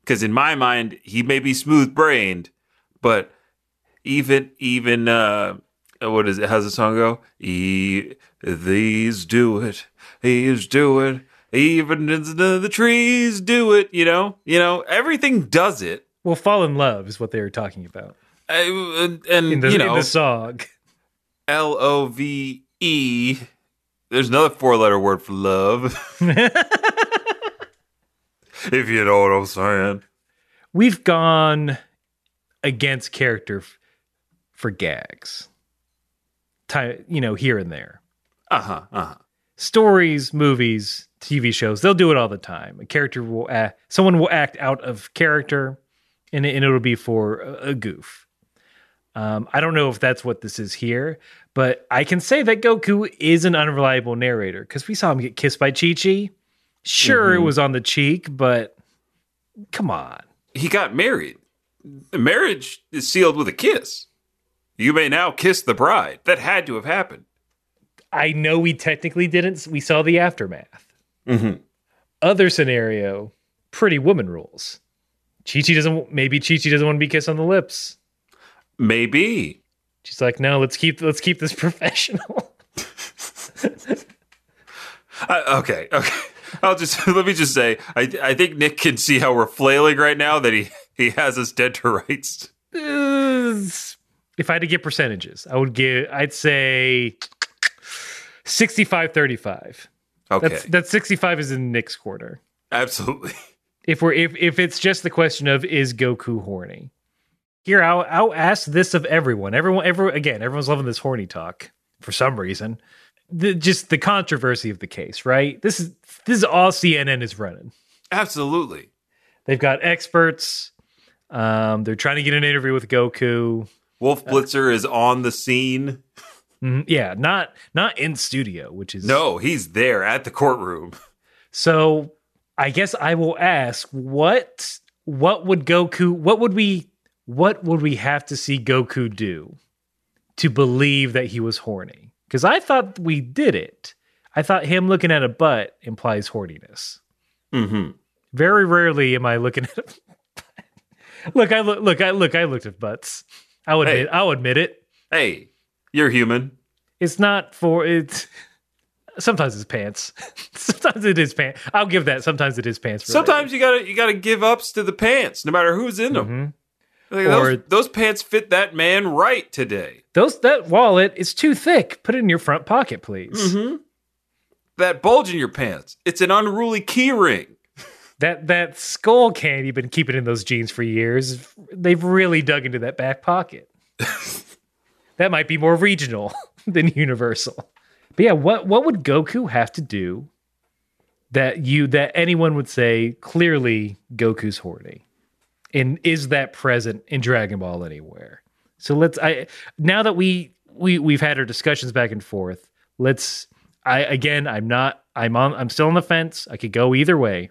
Because in my mind, he may be smooth brained, but even even uh, what is it? How's the song go? E- these do it. These do it. Even the, the trees do it. You know. You know. Everything does it. Well, fall in love is what they were talking about Uh, and and in the, you know, the song. *laughs* L O V E. There's another four letter word for love. *laughs* if you know what I'm saying. We've gone against character f- for gags, Ti you know, here and there. Uh huh. Uh huh. stories, movies, TV shows, they'll do it all the time. A character will act, someone will act out of character and, it, and it'll be for a, a goof. Um, I don't know if that's what this is here, but I can say that Goku is an unreliable narrator because we saw him get kissed by Chi Chi. Sure, it was on the cheek, but come on. He got married. The marriage is sealed with a kiss. You may now kiss the bride. That had to have happened. I know we technically didn't. We saw the aftermath. Mm-hmm. Other scenario, Pretty Woman rules. Chi Chi doesn't. Maybe Chi Chi doesn't want to be kissed on the lips. Maybe. She's like, no, let's keep let's keep this *laughs* professional. Uh, okay, okay. I'll just *laughs* let me just say, I I think Nick can see how we're flailing right now. That he he has us dead to rights. If I had to give percentages, I would give. I'd say 65-35. Okay, That's that's sixty five is in Nick's quarter. absolutely. *laughs* If we're if if it's just the question of is Goku horny. Here, I'll I'll ask this of everyone. Everyone, every again, everyone's loving this horny talk for some reason. The, just the controversy of the case, right? This is this is all CNN is running. Absolutely. They've got experts. Um, they're trying to get an interview with Goku. Wolf Blitzer is on the scene. Mhm, yeah, not not in studio, which is No, he's there at the courtroom. *laughs* So I guess I will ask what what would Goku what would we what would we have to see Goku do to believe that he was horny? Because I thought we did it. I thought him looking at a butt implies horniness. Mm-hmm. Very rarely am I looking at a look. I look. Look. I look. I looked at butts. I'll admit. Hey. I'll admit it. Hey, you're human. It's not for it's. Sometimes it's pants. *laughs* sometimes it is pants. I'll give that. Sometimes it is pants. related. Sometimes you gotta you gotta give ups to the pants, no matter who's in them. Mhm. Like, Or- those, those pants fit that man right today. Those that wallet is too thick. Put it in your front pocket, please. Mm-hmm. That bulge in your pants, it's an unruly key ring. *laughs* That that Skullcandy you've been keeping in those jeans for years. They've really dug into that back pocket. *laughs* that might be more regional *laughs* than universal. But yeah, what what would Goku have to do that you that anyone would say clearly Goku's horny? And is that present in Dragon Ball anywhere? So let's I now that we we we've had our discussions back and forth, let's I again I'm not I'm on I'm still on the fence. I could go either way.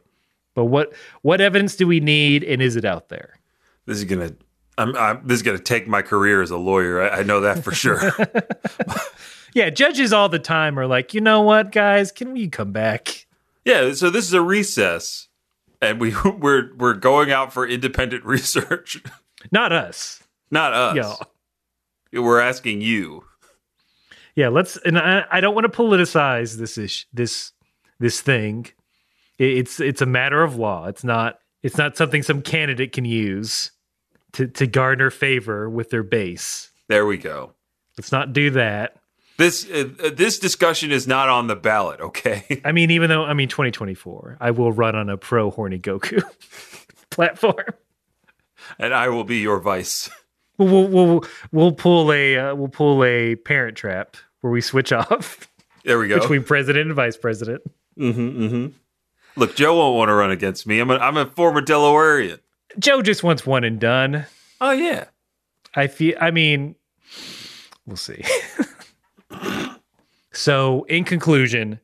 But what what evidence do we need and is it out there? This is gonna. I'm, I'm, this is gonna take my career as a lawyer. I, I know that for sure. *laughs* *laughs* Yeah, judges all the time are like, you know what, guys, can we come back? yeah. So this is a recess, and we *laughs* we're we're going out for independent *laughs* research. Not us. Not us. Yo. We're asking you. Yeah, let's and I, I don't want to politicize this ish this this thing. It- It's it's a matter of law. It's not it's not something some candidate can use to to garner favor with their base. There we go. Let's not do that. This uh, uh, this discussion is not on the ballot. Okay. I mean, even though I mean 2024, I will run on a pro horny Goku *laughs* platform. and I will be your vice. We'll we'll we'll, we'll pull a uh, we'll pull a parent trap where we switch *laughs* off There we go. between president and vice president. mm-hmm, mm-hmm. Look, Joe won't want to run against me. I'm a, I'm a former Delawarean. Joe just wants one and done. Oh yeah. I feel. I mean, we'll see. *laughs* so, in conclusion,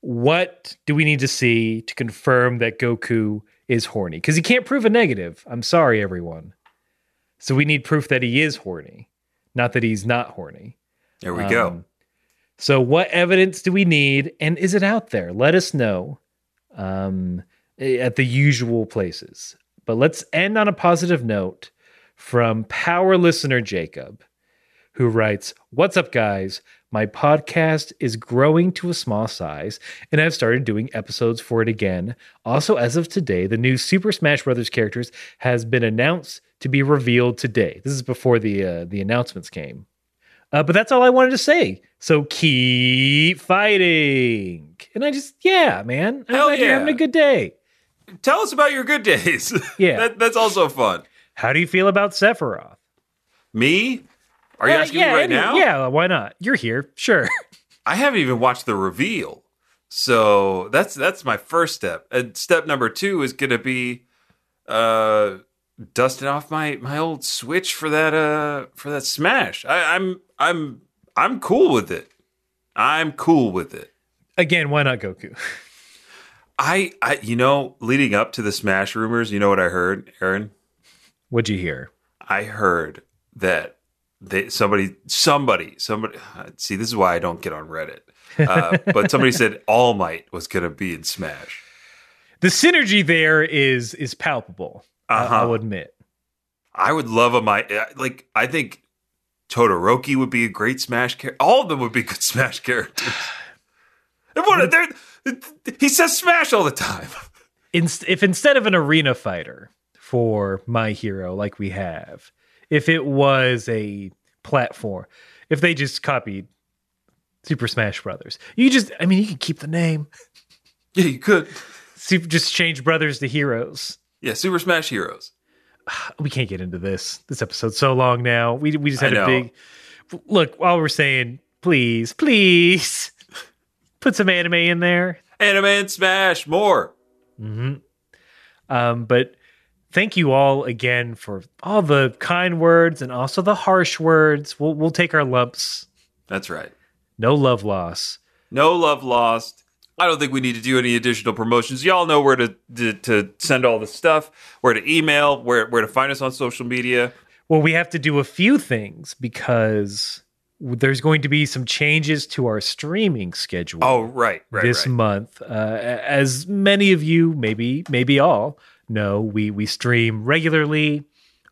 what do we need to see to confirm that Goku is horny? Because he can't prove a negative. I'm sorry, everyone. So we need proof that he is horny, not that he's not horny. There we go. Um, So, what evidence do we need, and is it out there? Let us know um, at the usual places. But let's end on a positive note from power listener Jacob, who writes, "What's up, guys? My podcast is growing to a small size, and I've started doing episodes for it again. Also, as of today, the new Super Smash Brothers characters has been announced to be revealed today. This is before the uh, the announcements came." Uh, but that's all I wanted to say. So keep fighting. And I just, yeah, man. I'm Hell glad you're yeah. having a good day. Tell us about your good days. *laughs* Yeah. that, that's also fun. How do you feel about Sephiroth? Me? Are you Uh, asking yeah, me right any- now? Yeah, why not? You're here. Sure. I haven't even watched the reveal. So that's that's my first step. And step number two is gonna be uh dusting off my my old switch for that uh for that smash. I, I'm I'm I'm cool with it. I'm cool with it. Again, why not Goku? I I you know, leading up to the smash rumors, you know what I heard, Aaron? What'd you hear? I heard that they somebody somebody somebody *sighs* see this is why I don't get on Reddit. Uh, *laughs* but somebody said All Might was going to be in Smash. The synergy there is is palpable. I- Uh-huh. I'll admit. I would love a my like. I think Todoroki would be a great Smash character. All of them would be *laughs* good Smash characters. *sighs* And what- they're- he says Smash all the time. *laughs* Inst- if instead of an arena fighter for my hero like we have, if it was a platform, if they just copied Super Smash Brothers, you just, I mean, you could keep the name, Yeah, you could. Super, just change brothers to heroes. Yeah, Super Smash Heroes. *sighs* We can't get into this. This episode's so long now. We we just had a big look. While we're saying, please, please, put some anime in there. Anime and Smash more. Mm-hmm. Um, but thank you all again for all the kind words and also the harsh words. We'll we'll take our lumps. That's right. No love loss. No love lost. I don't think we need to do any additional promotions. Y'all know where to, to to send all the stuff, where to email, where where to find us on social media. Well, we have to do a few things because there's going to be some changes to our streaming schedule. Oh, right, right, this right. month. Uh, as many of you, maybe maybe all, know, we we stream regularly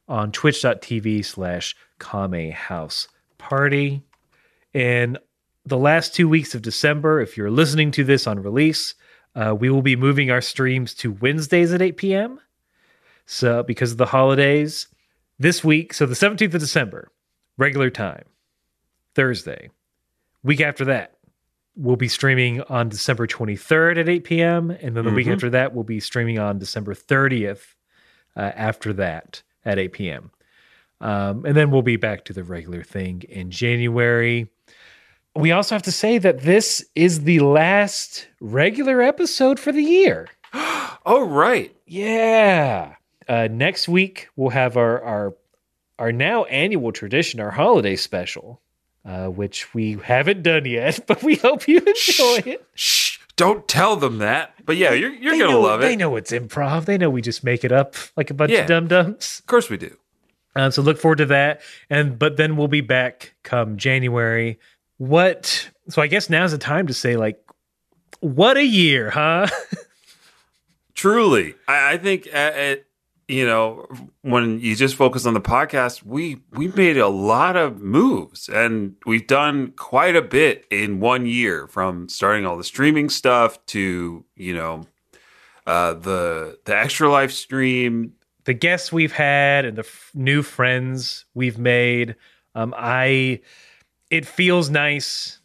on twitch.tv slash Kame House Party. And the last two weeks of December, if you're listening to this on release, uh, we will be moving our streams to Wednesdays at 8 p.m. So because of the holidays, this week, so the 17th of December, regular time, Thursday. Week after that, we'll be streaming on December 23rd at 8 p.m. And then the week Mhm. after that, we'll be streaming on December 30th uh, after that at 8 p.m. Um, and then we'll be back to the regular thing in January. We also have to say that this is the last regular episode for the year. *gasps* Oh, right. Yeah. Uh, next week we'll have our our our now annual tradition, our holiday special, uh, which we haven't done yet, *laughs* but we hope you enjoy it. Shh! Don't tell them that. But yeah, you're you're gonna love it. They know it's improv. They know we just make it up like a bunch Yeah. of dum dums. Of course we do. Um, so look forward to that. And but then we'll be back come January. What? So I guess now's the time to say like, what a year, huh? *laughs* Truly, I, I think uh it, you know when you just focus on the podcast, we we made a lot of moves, and we've done quite a bit in one year. From starting all the streaming stuff to you know uh, the the extra life stream. the guests we've had and the f- new friends we've made um i it feels nice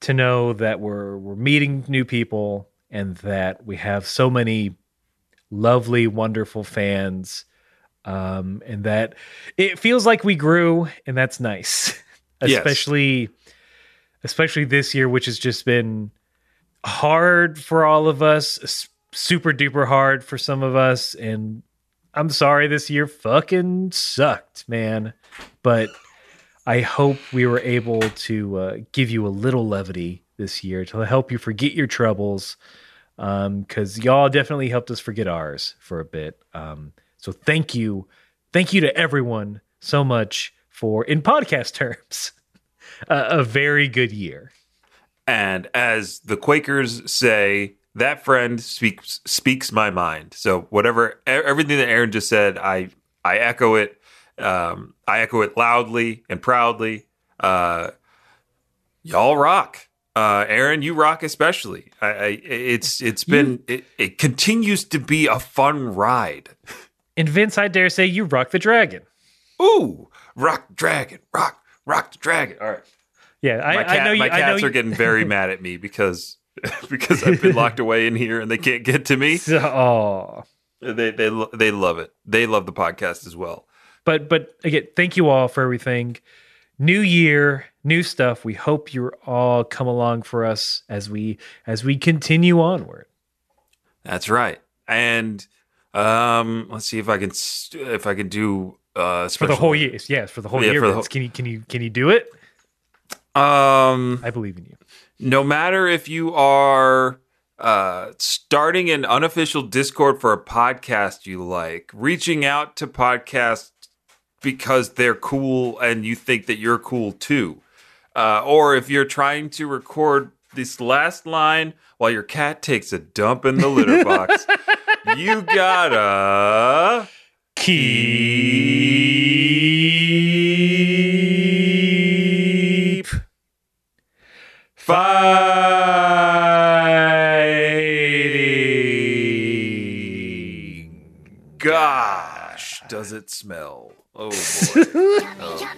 to know that we're we're meeting new people and that we have so many lovely wonderful fans um and that it feels like we grew and that's nice *laughs* Yes. especially especially this year which has just been hard for all of us super duper hard for some of us and I'm sorry this year fucking sucked, man. But *laughs* I hope we were able to uh, give you a little levity this year to help you forget your troubles. Um, cause y'all definitely helped us forget ours for a bit. Um, so thank you. Thank you to everyone so much for, in podcast *laughs* terms, a, very good year. And as the Quakers say, that friend speaks speaks my mind. So whatever everything that Aaron just said, I I echo it. Um, I echo it loudly and proudly. Uh, y'all rock. Uh, Aaron, you rock especially. I, I, it's it's been it, it continues to be a fun ride. And Vince, I dare say you rock the dragon. Ooh, rock dragon, rock rock the dragon. All right. Yeah, I, cat, I know you. my I know cats you, are getting very *laughs* mad at me because *laughs* because I've been locked away in here and they can't get to me. Oh, They they they love it. They love the podcast as well. but but again, thank you all for everything. New year, new stuff. We hope you all come along for us as we as we continue onward. That's right. And um, let's see if I can s- if I can do uh For the whole year, yes, for the whole Yeah, year. the whole- Can you can you can you do it? Um, I believe in you. no matter if you are uh starting an unofficial Discord for a podcast you like, reaching out to podcasts because they're cool and you think that you're cool too. Uh, or if you're trying to record this last line while your cat takes a dump in the litter box, *laughs* you gotta keep fighting. Gosh, does it smell? Oh boy. *laughs* oh.